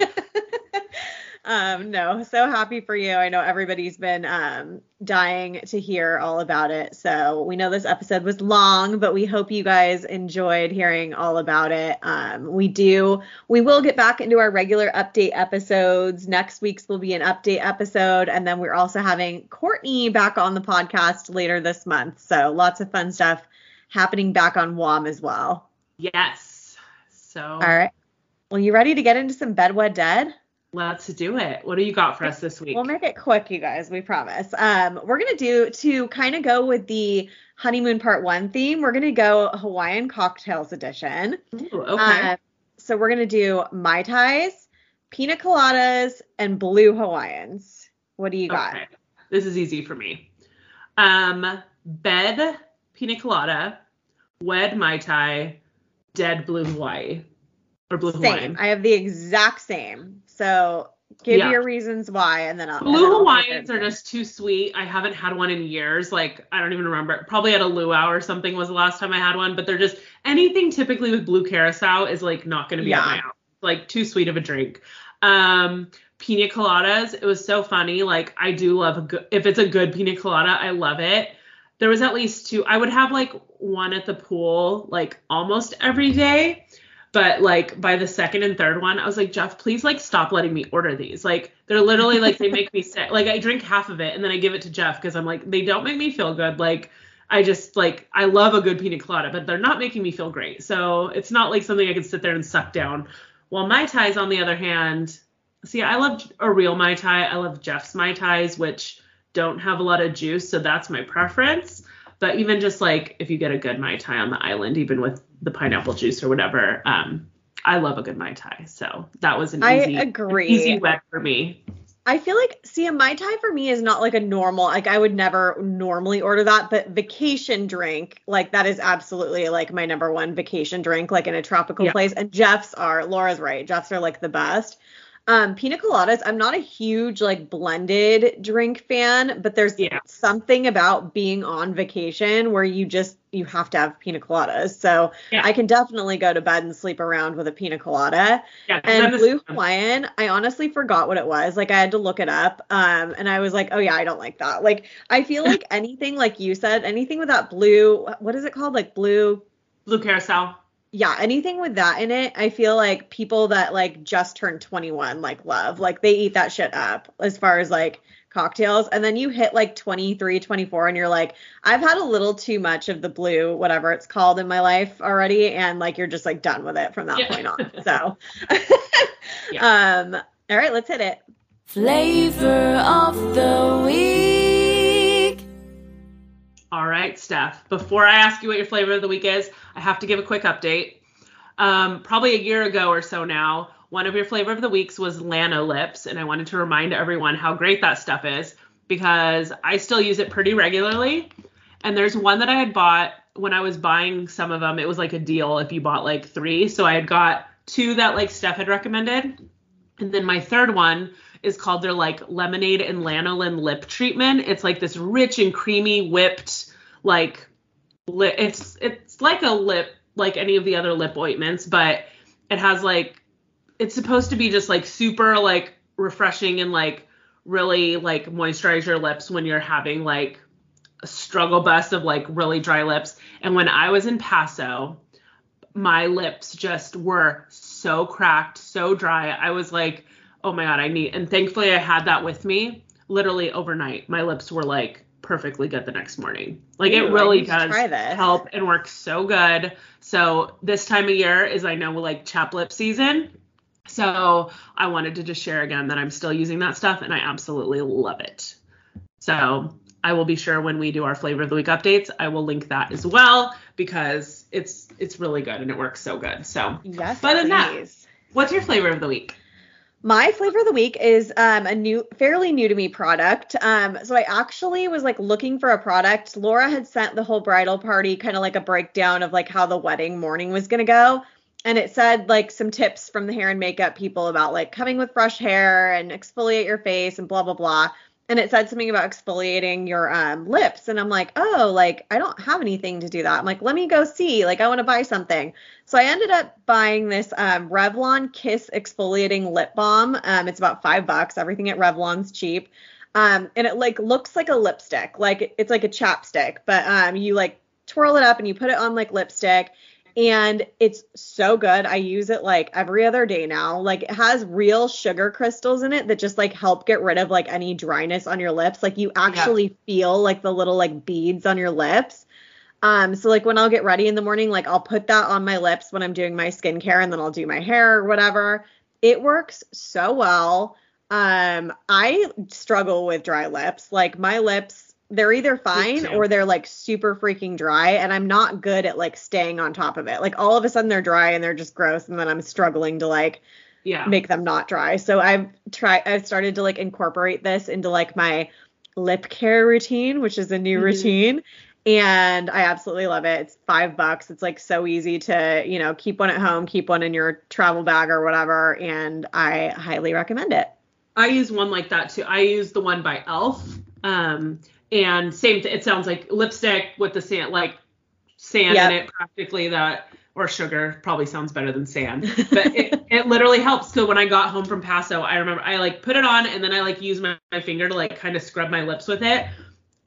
S2: um no so happy for you. I know everybody's been um dying to hear all about it. So we know this episode was long but we hope you guys enjoyed hearing all about it. Um we do. We will get back into our regular update episodes. Next week's will be an update episode. And then we're also having courtney back on the podcast later this month. So lots of fun stuff happening back on wom as well.
S1: Yes. So
S2: all right. Well you ready to get into some bedwed dead
S1: let's do it. What do you got for us this week?
S2: We'll make it quick, you guys. We promise. Um, we're gonna do to kind of go with the honeymoon part one theme. We're gonna go Hawaiian cocktails edition.
S1: Ooh, okay.
S2: Um, so we're gonna do mai tais, pina coladas, and blue Hawaiians. What do you got?
S1: Okay. This is easy for me. Um, bed pina colada, wed mai tai, dead blue Hawaii or blue
S2: Same.
S1: Hawaiian.
S2: I have the exact same. So give
S1: Yeah.
S2: your reasons why, and then I'll.
S1: Blue
S2: I'll
S1: Hawaiians are just too sweet. I haven't had one in years. Like I don't even remember. Probably at a luau or something was the last time I had one. But they're just anything typically with blue curacao is like not going to be
S2: Yeah.
S1: at my house. Like too sweet of a drink. Um, pina coladas. It was so funny. Like I do love a good. If it's a good pina colada, I love it. There was at least two. I would have like one at the pool like almost every day. But like by the second and third one, I was like, Jeff, please like stop letting me order these. Like they're literally like they make me sick. Like I drink half of it and then I give it to Jeff because I'm like they don't make me feel good. Like I just like I love a good pina colada, but they're not making me feel great. So it's not like something I can sit there and suck down. While mai tais, on the other hand, see, I love a real mai tai. I love Jeff's mai tais, which don't have a lot of juice, so that's my preference. But even just like if you get a good mai tai on the island, even with the pineapple juice or whatever, um, I love a good mai tai. So that was an
S2: I
S1: easy,
S2: agree.
S1: easy wet for me.
S2: I feel like see a mai tai for me is not like a normal like I would never normally order that, but vacation drink like that is absolutely like my number one vacation drink like in a tropical
S1: Yeah.
S2: place. And Jeff's are Laura's right. Jeff's are like the best. Um, pina coladas. I'm not a huge like blended drink fan, but there's
S1: Yeah.
S2: something about being on vacation where you just you have to have pina coladas. So
S1: Yeah.
S2: I can definitely go to bed and sleep around with a pina colada.
S1: Yeah,
S2: And Blue. Hawaiian, I honestly forgot what it was. Like I had to look it up. Um, and I was like, oh yeah, I don't like that. Like I feel like anything like you said, anything with that blue, what is it called? Like blue.
S1: Blue carousel.
S2: Yeah, anything with that in it, I feel like people that like just turned 21 like love. Like they eat that shit up as far as like cocktails. And then you hit like 23, 24 and you're like, I've had a little too much of the blue, whatever it's called in my life already. And like you're just like done with it from that
S1: Yeah.
S2: point on. So
S1: Yeah.
S2: um all right, let's hit it.
S3: Flavor of the week.
S1: All right, Steph. Before I ask you what your flavor of the week is, I have to give a quick update. Um, probably a year ago or so now, one of your flavor of the weeks was Lanolips, and I wanted to remind everyone how great that stuff is because I still use it pretty regularly. And there's one that I had bought when I was buying some of them. It was like a deal if you bought like three. So I had got two that like Steph had recommended. And then my third one is called their like Lemonaid and lanolin lip treatment. It's like this rich and creamy whipped like. It's it's like a lip like any of the other lip ointments, but it has like it's supposed to be just like super like refreshing and like really like moisturize your lips when you're having like a struggle bus of like really dry lips. And when I was in Paso, my lips just were so cracked, so dry. I was like, oh my God, I need, and thankfully I had that with me literally overnight. My lips were like perfectly good the next morning. Like
S2: Ooh,
S1: it really does help and works so good. So this time of year is, I know, like chap lip season. So I wanted to just share again that I'm still using that stuff and I absolutely love it. So I will be sure when we do our flavor of the week updates, I will link that as well because it's it's really good and it works so good. So
S2: Yes.
S1: Other than that- what's your flavor of the week?
S2: My flavor of the week is um, a new, fairly new to me product. Um, so I actually was like looking for a product. Laura had sent the whole bridal party kind of like a breakdown of like how the wedding morning was gonna go, and it said like some tips from the hair and makeup people about like coming with fresh hair and exfoliate your face and blah blah blah. And it said something about exfoliating your um, lips, and I'm like, oh, like I don't have anything to do that. I'm like, let me go see. Like I want to buy something. So I ended up buying this um, Revlon Kiss exfoliating lip balm. Um, it's about five bucks. Everything at Revlon's cheap. Um, and it like looks like a lipstick, like it's like a chapstick, but um, you like twirl it up and you put it on like lipstick, and it's so good. I use it like every other day now. Like it has real sugar crystals in it that just like help get rid of like any dryness on your lips. Like you actually feel like the little like beads on your lips. Um, so like when I'll get ready in the morning, like I'll put that on my lips when I'm doing my skincare and then I'll do my hair or whatever. It works so well. Um, I struggle with dry lips. Like my lips, they're either fine or they're like super freaking dry, and I'm not good at like staying on top of it. Like all of a sudden they're dry and they're just gross, and then I'm struggling to like
S1: Yeah.
S2: make them not dry. So I've tried I've started to like incorporate this into like my lip care routine, which is a new
S1: Mhm.
S2: routine. And I absolutely love it. It's five bucks. It's like so easy to, you know, keep one at home, keep one in your travel bag or whatever. And I highly recommend it.
S1: I use one like that too. I use the one by Elf. Um, and same. It sounds like lipstick with the sand, like sand
S2: Yep.
S1: in it, practically that, or sugar. Probably sounds better than sand, but it, it literally helps. So when I got home from Paso, I remember I like put it on and then I like used my, my finger to like kind of scrub my lips with it.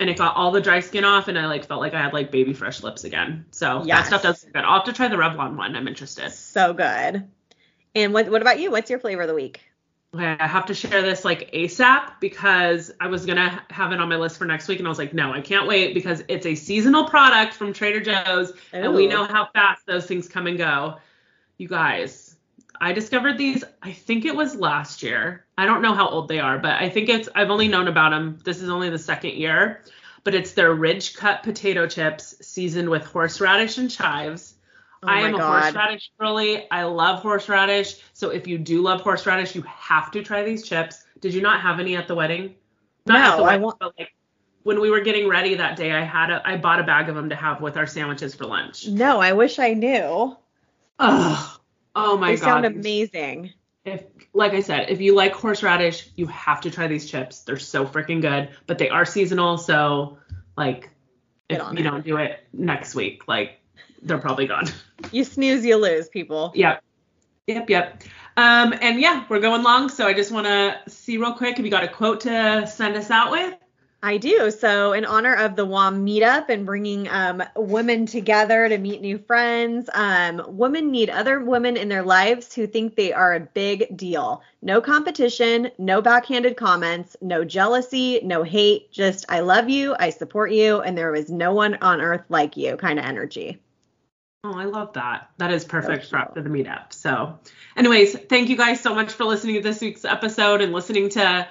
S1: And it got all the dry skin off, and I like felt like I had like baby fresh lips again. So that stuff does good. I'll have to try the Revlon one. I'm interested.
S2: So good. And what what about you? What's your flavor of the week?
S1: Okay, I have to share this like ASAP because I was gonna have it on my list for next week, and I was like, no, I can't wait because it's a seasonal product from Trader Joe's, and we know how fast those things come and go. You guys, I discovered these. I think it was last year. I don't know how old they are, but I think it's. I've only known about them. This is only the second year, but it's their ridge cut potato chips seasoned with horseradish and chives.
S2: Oh
S1: I am a horseradish girly. I love horseradish. So if you do love horseradish, you have to try these chips. Did you not have any at the wedding? Not
S2: No,
S1: the
S2: I want-
S1: but like when we were getting ready that day, I had a I bought a bag of them to have with our sandwiches for lunch.
S2: No, I wish I knew.
S1: Ugh. Oh my
S2: they
S1: god.
S2: They sound amazing.
S1: if like I said, if you like horseradish, you have to try these chips. They're so freaking good, but they are seasonal, so like
S2: Get
S1: if you
S2: it.
S1: don't do it next week, like they're probably gone.
S2: You snooze, you lose, people.
S1: yep. Yep, yep. Um and yeah, we're going long, so I just want to see real quick if you got a quote to send us out with.
S2: I do. So, in honor of the WOM meetup and bringing um, women together to meet new friends, um, women need other women in their lives who think they are a big deal. No competition, no backhanded comments, no jealousy, no hate, just I love you, I support you, and there is no one on earth like you kind of energy.
S1: Oh, I love that. That is perfect for after the meetup. So, anyways, thank you guys so much for listening to this week's episode and listening to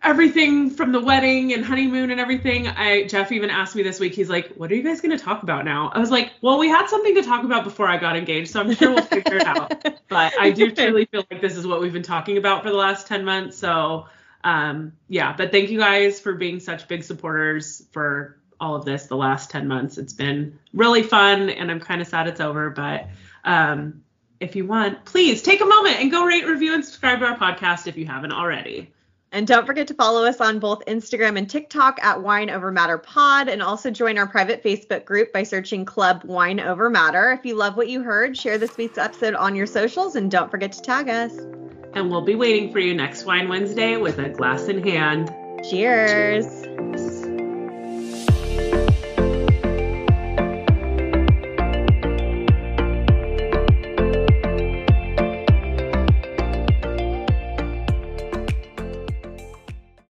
S1: everything from the wedding and honeymoon and everything. I Jeff even asked me this week. He's like, "What are you guys going to talk about now?" I was like, "Well, we had something to talk about before I got engaged, so I'm sure we'll figure it out." But I do truly feel like this is what we've been talking about for the last 10 months. So, um, yeah, but thank you guys for being such big supporters for all of this the last 10 months. It's been really fun and I'm kind of sad it's over, but um, if you want, please take a moment and go rate, review, and subscribe to our podcast if you haven't already.
S2: And don't forget to follow us on both Instagram and TikTok at Wine Over Matter Pod, and also join our private Facebook group by searching Club Wine Over Matter. If you love what you heard, share this week's episode on your socials, and don't forget to tag us.
S1: And we'll be waiting for you next Wine Wednesday with a glass in hand.
S2: Cheers.